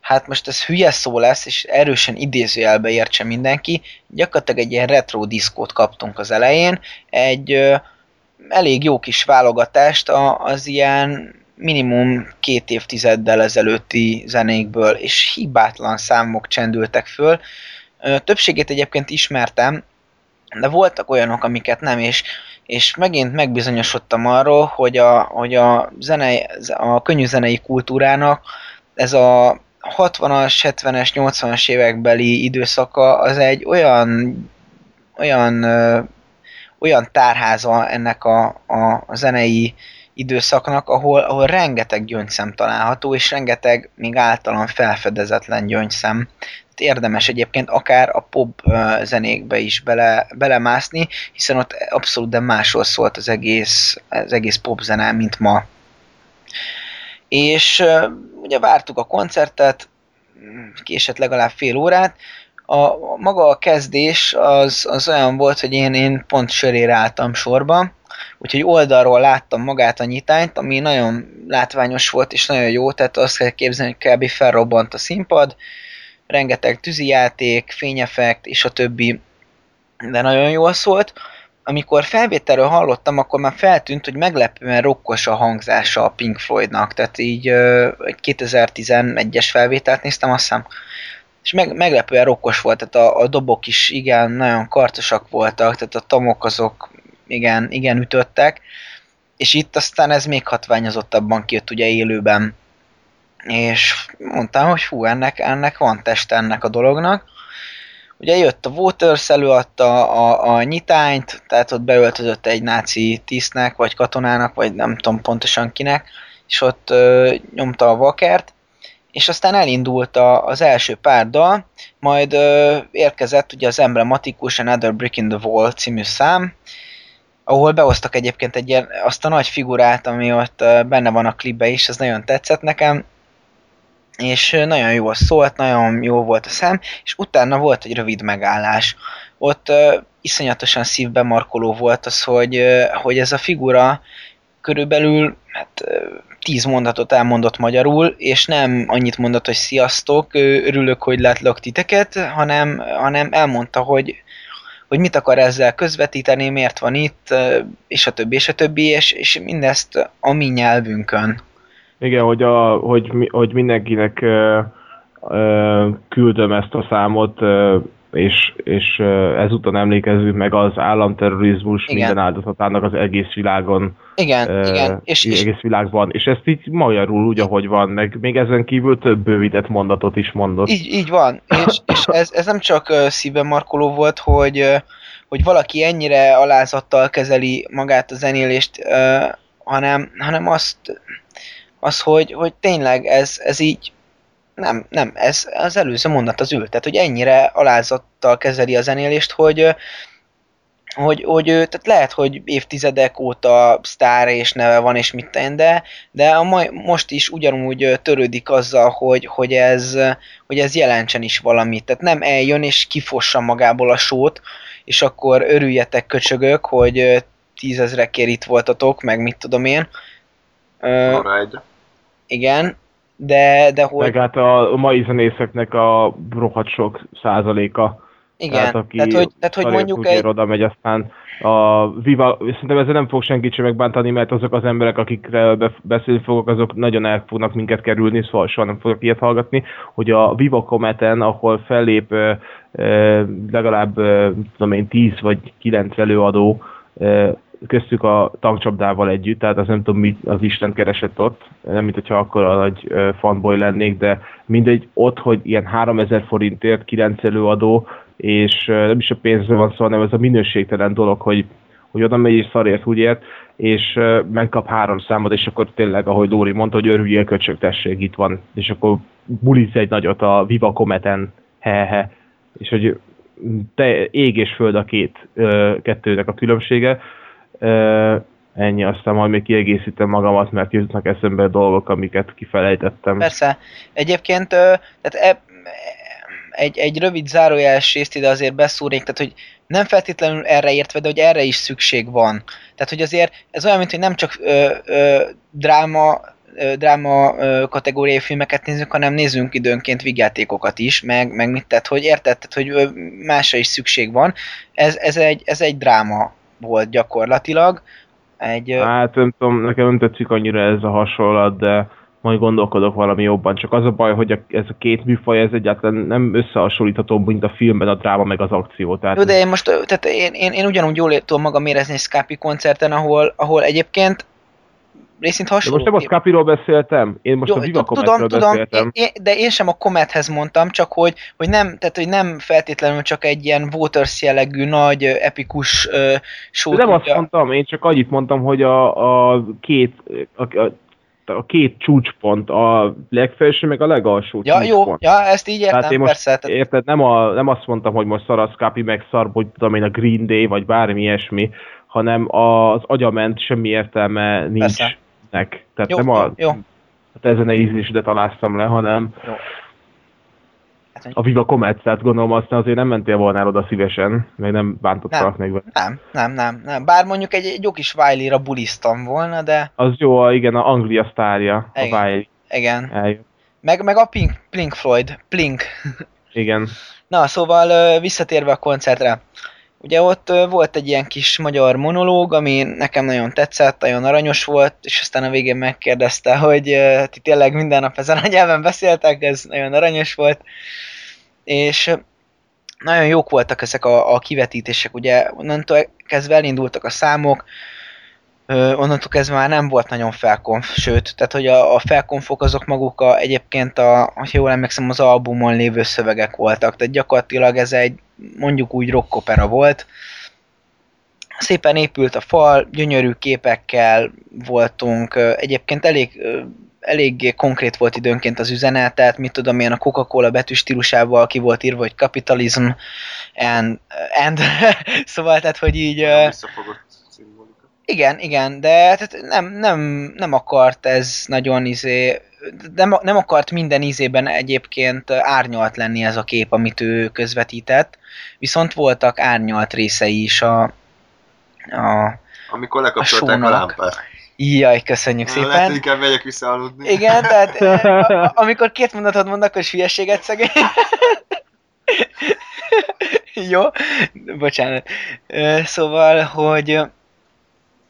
hát most ez hülye szó lesz, és erősen idézőjelbe értse mindenki, gyakorlatilag egy ilyen retro diszkót kaptunk az elején, egy elég jó kis válogatást az ilyen minimum két évtizeddel ezelőtti zenékből, és hibátlan számok csendültek föl. Többségét egyébként ismertem, de voltak olyanok, amiket nem, és, és megint megbizonyosodtam arról, hogy a, hogy a, zene, a könnyű zenei kultúrának ez a 60-as, 70-es, 80-as évekbeli időszaka az egy olyan olyan olyan tárháza ennek a, a, a zenei időszaknak, ahol, ahol rengeteg gyöngyszem található, és rengeteg még általam felfedezetlen gyöngyszem. Érdemes egyébként akár a pop zenékbe is bele, belemászni, hiszen ott abszolút de másról szólt az egész, az egész pop zene, mint ma. És ugye vártuk a koncertet, késett legalább fél órát, a, maga a kezdés az, az olyan volt, hogy én, én pont sörére álltam sorba, úgyhogy oldalról láttam magát a nyitányt, ami nagyon látványos volt és nagyon jó, tehát azt kell képzelni, hogy kb. felrobbant a színpad, rengeteg tűzijáték, fényeffekt és a többi, de nagyon jól szólt. Amikor felvételről hallottam, akkor már feltűnt, hogy meglepően rokkos a hangzása a Pink Floydnak, tehát így egy 2011-es felvételt néztem, azt hiszem, és meg, meglepően rokkos volt, tehát a, a dobok is igen, nagyon karcosak voltak, tehát a tomok azok igen, igen ütöttek, és itt aztán ez még hatványozottabban kijött ugye élőben. És mondtam, hogy fú, ennek, ennek van test ennek a dolognak. Ugye jött a Waters, előadta a, a nyitányt, tehát ott beöltözött egy náci tisztnek, vagy katonának, vagy nem tudom pontosan kinek, és ott ö, nyomta a vakert, és aztán elindult a, az első pár dal, majd ö, érkezett ugye az emblematikus Another Brick in the Wall című szám, ahol behoztak egyébként egy ilyen, azt a nagy figurát, ami ott benne van a klipbe is, az nagyon tetszett nekem, és nagyon jól szólt, nagyon jó volt a szám, és utána volt egy rövid megállás. Ott uh, iszonyatosan szívbe volt az, hogy, uh, hogy ez a figura körülbelül hát, tíz mondatot elmondott magyarul, és nem annyit mondott, hogy sziasztok, örülök, hogy látlak titeket, hanem, hanem elmondta, hogy hogy mit akar ezzel közvetíteni, miért van itt, és a többi, és a többi, és, és mindezt a mi nyelvünkön. Igen, hogy, a, hogy, hogy mindenkinek ö, ö, küldöm ezt a számot, ö, és, és ezúton emlékezzünk meg az államterrorizmus Igen. minden áldozatának az egész világon. Igen, ö, igen. És, és egész világban, és ezt így magyarul úgy, ahogy van, meg még ezen kívül több bővített mondatot is mondott. így, így van. És, és ez, ez nem csak szívben markoló volt, hogy, hogy valaki ennyire alázattal kezeli magát a zenélést, hanem, hanem azt, az, hogy, hogy tényleg ez, ez így nem, nem, ez az előző mondat az ült. Tehát, hogy ennyire alázattal kezeli a zenélést, hogy, hogy, hogy tehát lehet, hogy évtizedek óta sztár és neve van, és mit tenni, de, de a mai, most is ugyanúgy törődik azzal, hogy, hogy, ez, hogy ez jelentsen is valamit. Tehát nem eljön és kifossa magából a sót, és akkor örüljetek köcsögök, hogy tízezrekért itt voltatok, meg mit tudom én. Ö, igen, de, de hogy... Meg hát a mai zenészeknek a rohadt sok százaléka. Igen, Tehát aki tehát hogy, tehát, hogy mondjuk egy... oda megy, aztán a Viva, szerintem ezzel nem fog senkit sem megbántani, mert azok az emberek, akikre be- beszélni fogok, azok nagyon el fognak minket kerülni, szóval soha nem fogok ilyet hallgatni, hogy a Viva Cometen, ahol fellép ö, ö, legalább ö, tudom én, 10 vagy 9 előadó, ö, köztük a tankcsapdával együtt, tehát az nem tudom, mi az Isten keresett ott, nem mint hogyha akkor a nagy fanboy lennék, de mindegy, ott, hogy ilyen 3000 forintért 9 előadó, és nem is a pénzről van szó, hanem ez a minőségtelen dolog, hogy, hogy oda megy és szarért úgy ért, és megkap három számot, és akkor tényleg, ahogy Lóri mondta, hogy örüljél köcsög, tessék, itt van, és akkor buliz egy nagyot a Viva Cometen, he-he, és hogy te, ég és föld a két, kettőnek a különbsége, ennyi, aztán majd még kiegészítem magamat, mert jutnak eszembe dolgok, amiket kifelejtettem. Persze. Egyébként, tehát e, egy, egy rövid zárójeles részt ide azért beszúrnék, tehát hogy nem feltétlenül erre értve, de hogy erre is szükség van. Tehát, hogy azért ez olyan, mint hogy nem csak ö, ö, dráma, ö, dráma ö, kategóriai filmeket nézünk, hanem nézzünk időnként vigyátékokat is, meg, meg mit tehát, hogy érted, hogy ö, másra is szükség van. Ez, ez, egy, ez egy dráma volt gyakorlatilag. Egy, ö, Hát nem tudom, nekem nem tetszik annyira ez a hasonlat, de majd gondolkodok valami jobban. Csak az a baj, hogy a, ez a két műfaj, ez egyáltalán nem összehasonlítható, mint a filmben a dráma meg az akció. Tehát Jó, de én most, tehát én, én, én ugyanúgy jól tudom magam érezni egy Scapi koncerten, ahol, ahol egyébként részint de hasonló. most nem a Scapiról beszéltem, én most Jó, a Viva tudom, tudom, beszéltem. én, de én sem a Comethez mondtam, csak hogy, hogy nem, tehát hogy nem feltétlenül csak egy ilyen Waters jellegű nagy epikus uh, show De nem azt mondtam, én csak annyit mondtam, hogy a, a két a, a, a két csúcspont, a legfelső meg a legalsó Ja, jó, csúcspont. ja, ezt így értem, Tehát én most, persze. Tehát, érted, nem, a, nem azt mondtam, hogy most Scapi, meg szar, hogy tudom én a Green Day, vagy bármi ilyesmi, hanem az agyament semmi értelme nincs Persze. nek. Tehát jó, nem a, jó, jó. Hát ezen a ízlésedet aláztam le, hanem Jó. Hát, a Viva Comet, tehát gondolom aztán azért nem mentél volna el oda szívesen, meg nem bántottalak meg vele. Nem, nem, nem, nem. Bár mondjuk egy, egy jó kis Wiley-ra buliztam volna, de Az jó, a, igen, a Anglia sztárja, a Igen. Wiley igen. eljött. Meg, meg a Pink, Pink Floyd, Plink. Igen. <laughs> Na, szóval visszatérve a koncertre. Ugye ott volt egy ilyen kis magyar monológ, ami nekem nagyon tetszett, nagyon aranyos volt, és aztán a végén megkérdezte, hogy ti tényleg minden nap ezen a nyelven beszéltek, ez nagyon aranyos volt. És nagyon jók voltak ezek a, a kivetítések, ugye onnantól kezdve elindultak a számok, onnantól kezdve már nem volt nagyon felkonf, sőt, tehát hogy a, a felkonfok azok maguk a, egyébként, a, ha jól emlékszem, az albumon lévő szövegek voltak, tehát gyakorlatilag ez egy mondjuk úgy rockopera volt. Szépen épült a fal, gyönyörű képekkel voltunk, egyébként elég eléggé konkrét volt időnként az üzenet, tehát mit tudom én, a Coca-Cola betűstílusával ki volt írva, hogy capitalism and, and <laughs> szóval, tehát, hogy így... Visszafogott. Igen, igen, de tehát nem, nem, nem akart ez nagyon izé, nem, nem akart minden ízében egyébként árnyalt lenni ez a kép, amit ő közvetített, viszont voltak árnyalt részei is a, a Amikor lekapcsolták a, sónak. lámpát. Jaj, köszönjük Lehet, hogy szépen. inkább megyek vissza aludni. Igen, tehát <laughs> eh, a- amikor két mondatot mondok, akkor hülyeséget szegény. <laughs> Jó, bocsánat. Ö, Szóval, hogy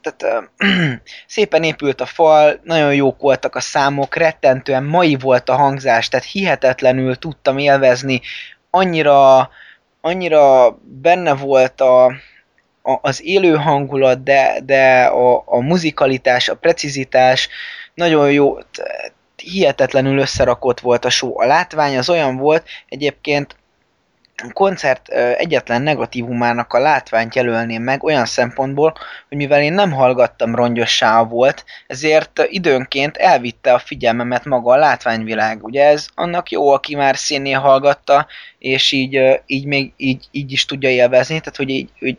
tehát, <clears throat> szépen épült a fal, nagyon jók voltak a számok, rettentően mai volt a hangzás, tehát hihetetlenül tudtam élvezni, annyira, annyira benne volt a, a, az élő hangulat, de, de a, a muzikalitás, a precizitás nagyon jó, hihetetlenül összerakott volt a show. A látvány az olyan volt, egyébként koncert egyetlen negatívumának a látványt jelölném meg olyan szempontból, hogy mivel én nem hallgattam rongyossá volt, ezért időnként elvitte a figyelmemet maga a látványvilág. Ugye ez annak jó, aki már színnél hallgatta, és így, így még így, így is tudja élvezni, tehát hogy így, így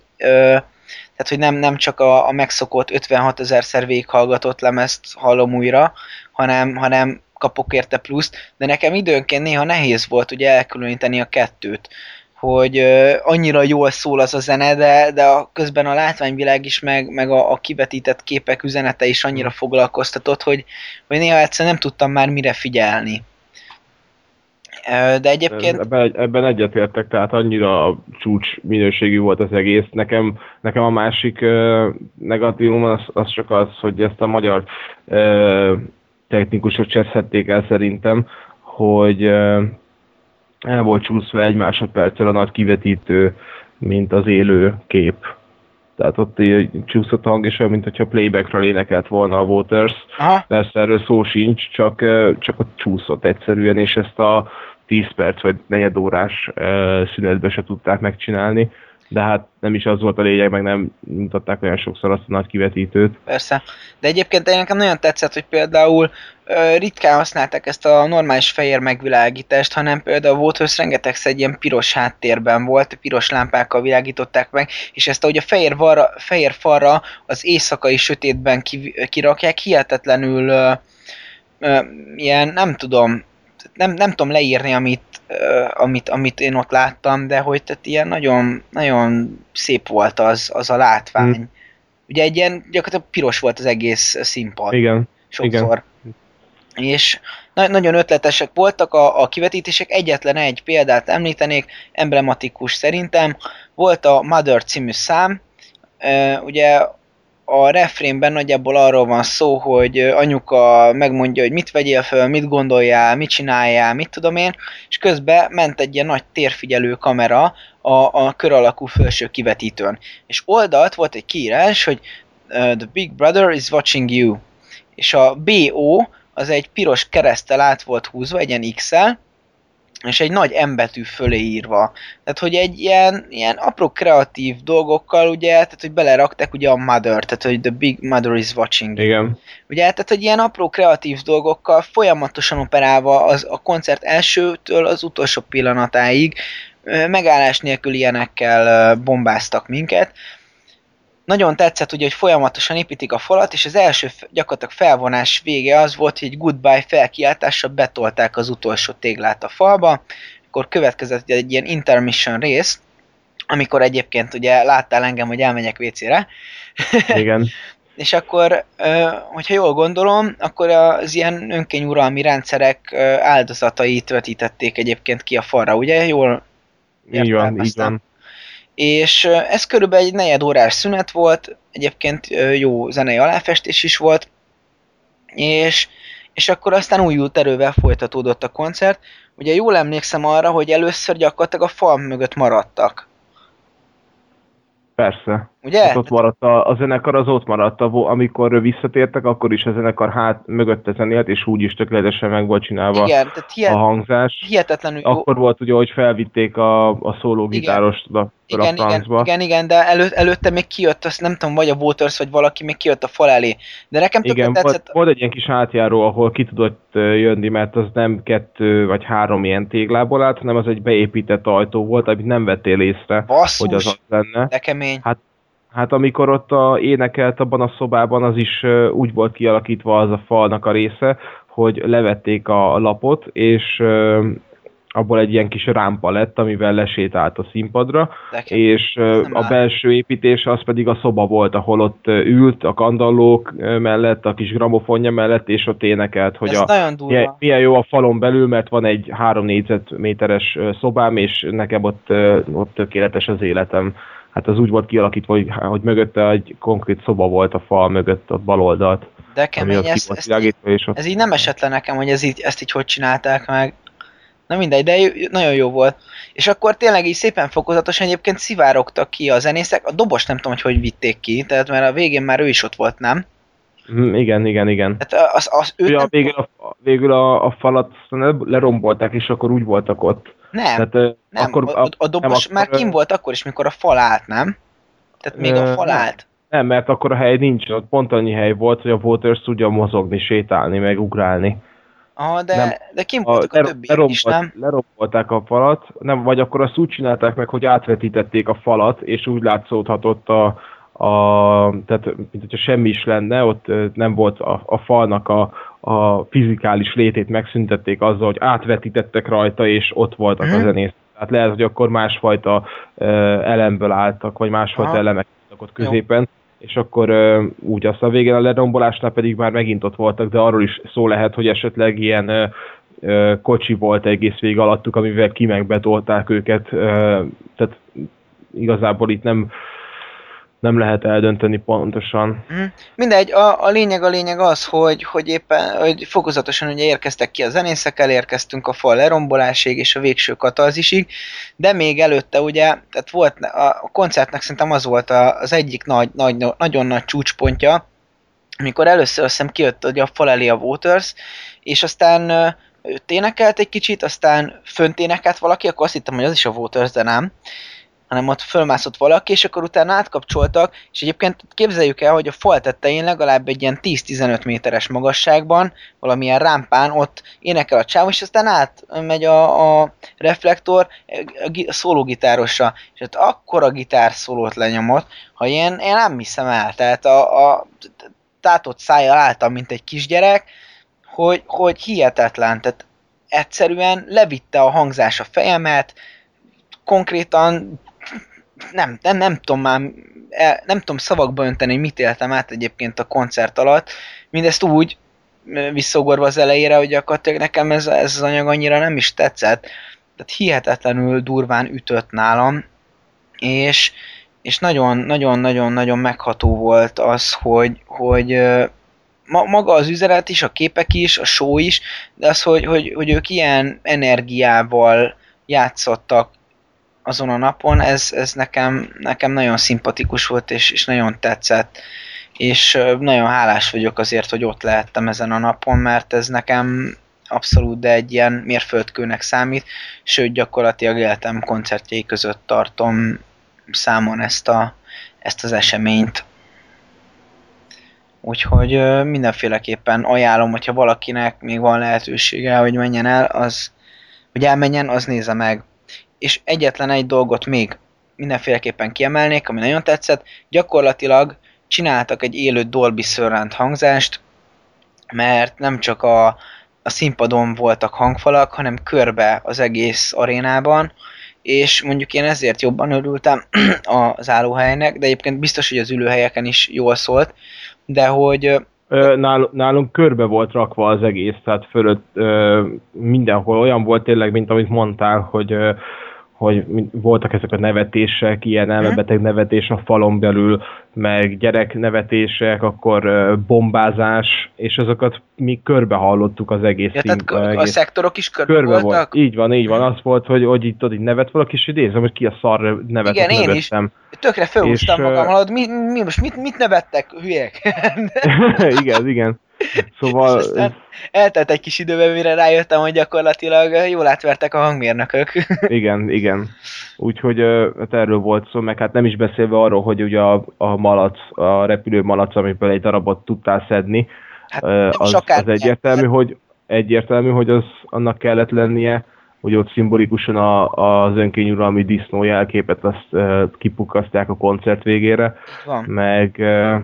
tehát, hogy nem, nem csak a, a megszokott 56 ezerszer végighallgatott lemezt hallom újra, hanem, hanem kapok érte pluszt, de nekem időnként néha nehéz volt ugye elkülöníteni a kettőt, hogy uh, annyira jól szól az a zene, de, de a, közben a látványvilág is, meg, meg a, a kivetített képek üzenete is annyira mm. foglalkoztatott, hogy, hogy néha egyszerűen nem tudtam már mire figyelni. De egyébként... Ebben, ebben egyetértek, tehát annyira csúcs minőségű volt az egész. Nekem, nekem a másik uh, negatívum az, az csak az, hogy ezt a magyar uh, technikusok cseszhették el szerintem, hogy el volt csúszva egy másodperccel a nagy kivetítő, mint az élő kép. Tehát ott csúszott a hang, és olyan, mint hogyha playbackről énekelt volna a Waters. Aha. Persze erről szó sincs, csak, csak ott csúszott egyszerűen, és ezt a 10 perc vagy negyed órás szünetbe se tudták megcsinálni de hát nem is az volt a lényeg, meg nem mutatták olyan sokszor azt a nagy kivetítőt. Persze. De egyébként nekem nagyon tetszett, hogy például ö, ritkán használták ezt a normális fehér megvilágítást, hanem például volt, hogy rengeteg egy ilyen piros háttérben volt, piros lámpákkal világították meg, és ezt ahogy a fehér, varra, fehér falra az éjszakai sötétben kirakják, hihetetlenül ö, ö, ilyen, nem tudom, nem, nem tudom leírni, amit, amit, amit én ott láttam, de hogy tehát ilyen nagyon, nagyon szép volt az, az a látvány. Hmm. Ugye egy ilyen gyakorlatilag piros volt az egész színpad. Igen. Sokszor. Igen. És na- nagyon ötletesek voltak a, a kivetítések. Egyetlen egy példát említenék, emblematikus szerintem. Volt a Mother című szám, ugye a refrénben nagyjából arról van szó, hogy anyuka megmondja, hogy mit vegyél föl, mit gondoljál, mit csináljál, mit tudom én, és közben ment egy ilyen nagy térfigyelő kamera a, a kör alakú felső kivetítőn. És oldalt volt egy kiírás, hogy The Big Brother is watching you. És a BO az egy piros keresztel át volt húzva, egy ilyen X-el, és egy nagy embetű fölé írva. Tehát, hogy egy ilyen, ilyen apró kreatív dolgokkal, ugye, tehát, hogy belerakták ugye a mother, tehát, hogy the big mother is watching. Igen. Ugye, tehát, hogy ilyen apró kreatív dolgokkal folyamatosan operálva az, a koncert elsőtől az utolsó pillanatáig megállás nélkül ilyenekkel bombáztak minket, nagyon tetszett ugye, hogy folyamatosan építik a falat, és az első gyakorlatilag felvonás vége az volt, hogy egy goodbye felkiáltással betolták az utolsó téglát a falba, akkor következett egy ilyen intermission rész, amikor egyébként ugye láttál engem, hogy elmegyek WC-re. <laughs> Igen. és akkor, hogyha jól gondolom, akkor az ilyen önkényuralmi rendszerek áldozatait vetítették egyébként ki a falra, ugye? Jól így van, így van és ez körülbelül egy negyed órás szünet volt, egyébként jó zenei aláfestés is volt, és, és akkor aztán újult erővel folytatódott a koncert. Ugye jól emlékszem arra, hogy először gyakorlatilag a fal mögött maradtak. Persze. Ugye? Hát ott maradt a, a zenekar, az ott maradt. Amikor visszatértek, akkor is a zenekar hát mögötte zenélt, és úgy is tökéletesen meg volt csinálva Igen, tehát hihet, a hangzás. Hihetetlenül jó. Akkor volt ugye, hogy felvitték a, a szólógitárost a igen, igen, igen, igen, de elő, előtte még kijött, azt nem tudom, vagy a Waters, vagy valaki még kijött a fal elé. De nekem igen, tetszett... volt, volt egy ilyen kis átjáró, ahol ki tudott jönni, mert az nem kettő vagy három ilyen téglából állt, hanem az egy beépített ajtó volt, amit nem vettél észre, Basszus, hogy az az lenne. De kemény. Hát Hát amikor ott a, énekelt abban a szobában, az is úgy volt kialakítva az a falnak a része, hogy levették a lapot, és abból egy ilyen kis rámpa lett, amivel lesétált a színpadra, Nekem és a belső építés az pedig a szoba volt, ahol ott ült a kandallók mellett, a kis gramofonja mellett, és ott énekelt, hogy a, milyen, milyen jó a falon belül, mert van egy három négyzetméteres szobám, és nekem ott, ott tökéletes az életem hát az úgy volt kialakítva, hogy, hogy mögötte egy konkrét szoba volt a fal mögött, ott bal oldalt. De kemény, ez, ezt így, és ott... ez így nem esett le nekem, hogy ez így, ezt így hogy csinálták meg. Na mindegy, de nagyon jó volt. És akkor tényleg így szépen fokozatosan egyébként szivárogtak ki a zenészek. A dobos nem tudom, hogy hogy vitték ki, tehát mert a végén már ő is ott volt, nem? Hm, Igen, igen, igen. Tehát az, az őt Ugye nem, a végül a, végül a, a falat lerombolták, és akkor úgy voltak ott. Nem, Tehát, nem, akkor, a, a dobos nem, már akkor, kim volt akkor is, mikor a fal állt, nem? Tehát még a fal állt. Nem, mert akkor a hely nincs, ott pont annyi hely volt, hogy a Waters tudja mozogni, sétálni, meg ugrálni. Aha, de, Nem. de kim A, voltak a, ler- többiek is, nem? lerombolták a falat, nem, vagy akkor azt úgy csinálták meg, hogy átvetítették a falat, és úgy látszódhatott a, a tehát mint hogyha semmi is lenne, ott nem volt a, a falnak a, a fizikális létét megszüntették azzal, hogy átvetítettek rajta, és ott voltak Mhm. a zenész. Tehát lehet, hogy akkor másfajta ö, elemből álltak, vagy másfajta Aha. elemek ott középen, és akkor ö, úgy azt a végén a lerombolásnál pedig már megint ott voltak, de arról is szó lehet, hogy esetleg ilyen ö, ö, kocsi volt egész végig alattuk, amivel kimegbetolták őket, ö, tehát igazából itt nem, nem lehet eldönteni pontosan. Mhm. Mindegy, a, a lényeg a lényeg az, hogy, hogy éppen hogy fokozatosan ugye érkeztek ki a zenészek, elérkeztünk a fal lerombolásig és a végső katalzisig, de még előtte ugye, tehát volt a, a koncertnek szerintem az volt a, az egyik nagy, nagy, nagyon nagy csúcspontja, amikor először azt hiszem kijött ugye a fal elé a Waters, és aztán őt énekelt egy kicsit, aztán fönt énekelt valaki, akkor azt hittem, hogy az is a Waters, de nem hanem ott fölmászott valaki, és akkor utána átkapcsoltak, és egyébként képzeljük el, hogy a fal tetején legalább egy ilyen 10-15 méteres magasságban, valamilyen rámpán ott énekel a csáv, és aztán átmegy a, a reflektor a, gi- a szólógitárosra, és ott akkora gitár szólót lenyomott, ha ilyen, én nem hiszem el, tehát a, a tátott szájjal álltam, mint egy kisgyerek, hogy, hogy hihetetlen, tehát egyszerűen levitte a hangzás a fejemet, konkrétan nem, nem, nem tudom már, el, nem tudom szavakba önteni, hogy mit éltem át egyébként a koncert alatt. Mindezt úgy ö, visszogorva az elejére, hogy gyakorlatilag nekem ez, ez az anyag annyira nem is tetszett. Tehát hihetetlenül durván ütött nálam, és, és nagyon, nagyon, nagyon, nagyon megható volt az, hogy, hogy maga az üzenet is, a képek is, a show is, de az, hogy, hogy, hogy ők ilyen energiával játszottak azon a napon, ez, ez nekem, nekem nagyon szimpatikus volt, és, és nagyon tetszett. És nagyon hálás vagyok azért, hogy ott lehettem ezen a napon, mert ez nekem abszolút, de egy ilyen mérföldkőnek számít, sőt gyakorlatilag életem koncertjei között tartom számon ezt, a, ezt az eseményt. Úgyhogy mindenféleképpen ajánlom, hogyha valakinek még van lehetősége, hogy menjen el, az, hogy elmenjen, az nézze meg. És egyetlen egy dolgot még mindenféleképpen kiemelnék, ami nagyon tetszett, gyakorlatilag csináltak egy élő Dolby Surround hangzást, mert nem csak a, a színpadon voltak hangfalak, hanem körbe az egész arénában, és mondjuk én ezért jobban örültem <clears throat> az állóhelynek, de egyébként biztos, hogy az ülőhelyeken is jól szólt, de hogy ö, Ö, nál, nálunk körbe volt rakva az egész, tehát fölött ö, mindenhol olyan volt tényleg, mint amit mondtál, hogy ö, hogy voltak ezek a nevetések, ilyen elmebeteg nevetés a falon belül, meg gyerek nevetések, akkor bombázás, és azokat mi körbe hallottuk az egész ja, tehát színpad, a, egész szektorok is körbe, körbe volt. voltak. Így van, így van. Az volt, hogy, hogy itt, ott így nevet valaki, és így nézem, hogy ki a szar nevet, Igen, én is. nevettem. Tökre felhúztam magam, hallod, mi, mi, most mit, mit nevettek, hülyék? <laughs> <laughs> igen, igen. Szóval És aztán eltelt egy kis időben, mire rájöttem, hogy gyakorlatilag jól átvertek a hangmérnökök. <laughs> Igen, igen. Úgyhogy ö, hát erről volt szó, meg hát nem is beszélve arról, hogy ugye a, a malac, a repülő malac, amiből egy darabot tudtál szedni, Hát is az, az egyértelmű, hogy egyértelmű, hogy az annak kellett lennie, hogy ott szimbolikusan a, az önkényuralmi disznó jelképet azt ö, kipukasztják a koncert végére, meg ö,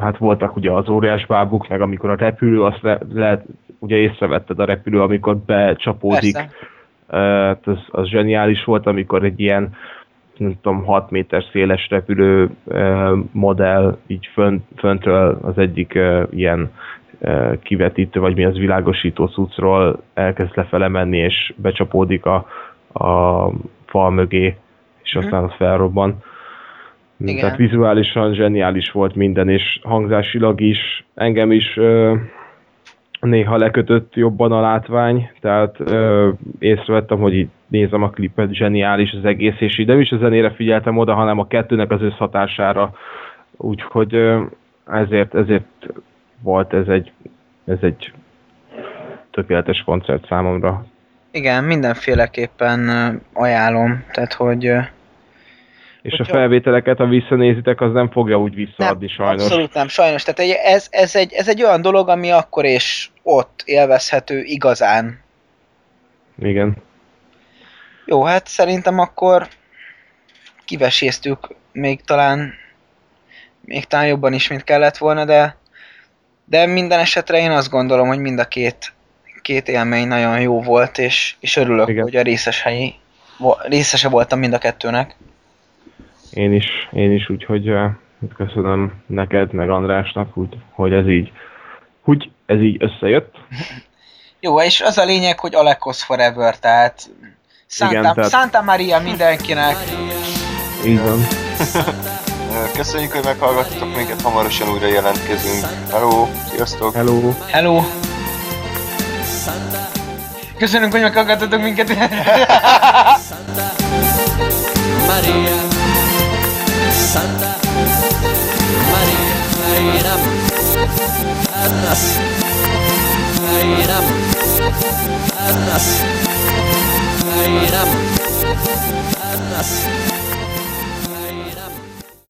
hát voltak ugye az óriás bábuk, meg amikor a repülő, azt le, lehet, ugye észrevetted a repülő, amikor becsapódik, Persze. Hát az, az zseniális volt, amikor egy ilyen nem tudom, 6 méter széles repülő modell így fönt, föntről az egyik ilyen kivetítő, vagy mi az világosító cuccról elkezd lefele menni, és becsapódik a, a fal mögé, és Mhm. aztán az felrobban. Igen. Tehát vizuálisan zseniális volt minden, és hangzásilag is, engem is ö, néha lekötött jobban a látvány, tehát ö, észrevettem, hogy itt nézem a klipet, zseniális az egész, és így nem is a zenére figyeltem oda, hanem a kettőnek az összhatására. Úgyhogy ö, ezért, ezért volt ez egy, ez egy tökéletes koncert számomra. Igen, mindenféleképpen ajánlom, tehát hogy és Hogyha... a felvételeket, ha visszanézitek, az nem fogja úgy visszaadni nem, sajnos. Abszolút nem, sajnos. Tehát ez, ez, egy, ez egy olyan dolog, ami akkor és ott élvezhető igazán. Igen. Jó, hát szerintem akkor kiveséztük még talán még talán jobban is, mint kellett volna, de de minden esetre én azt gondolom, hogy mind a két, két élmény nagyon jó volt, és, és örülök, Igen. hogy a részes helyi, részese voltam mind a kettőnek. Én is, én is, úgyhogy köszönöm neked, meg Andrásnak, úgy, hogy ez így, hogy ez így összejött. Jó, és az a lényeg, hogy Alekos Forever, tehát Santa, Igen, tehát... Santa Maria mindenkinek. Így van. <laughs> Köszönjük, hogy meghallgattatok minket, hamarosan újra jelentkezünk. Hello, sziasztok! Hello! Hello! Köszönjük, hogy meghallgattatok minket! <laughs> <laughs> Maria Santa María, Arnas, Airam, Arnas, Airam, Arnas.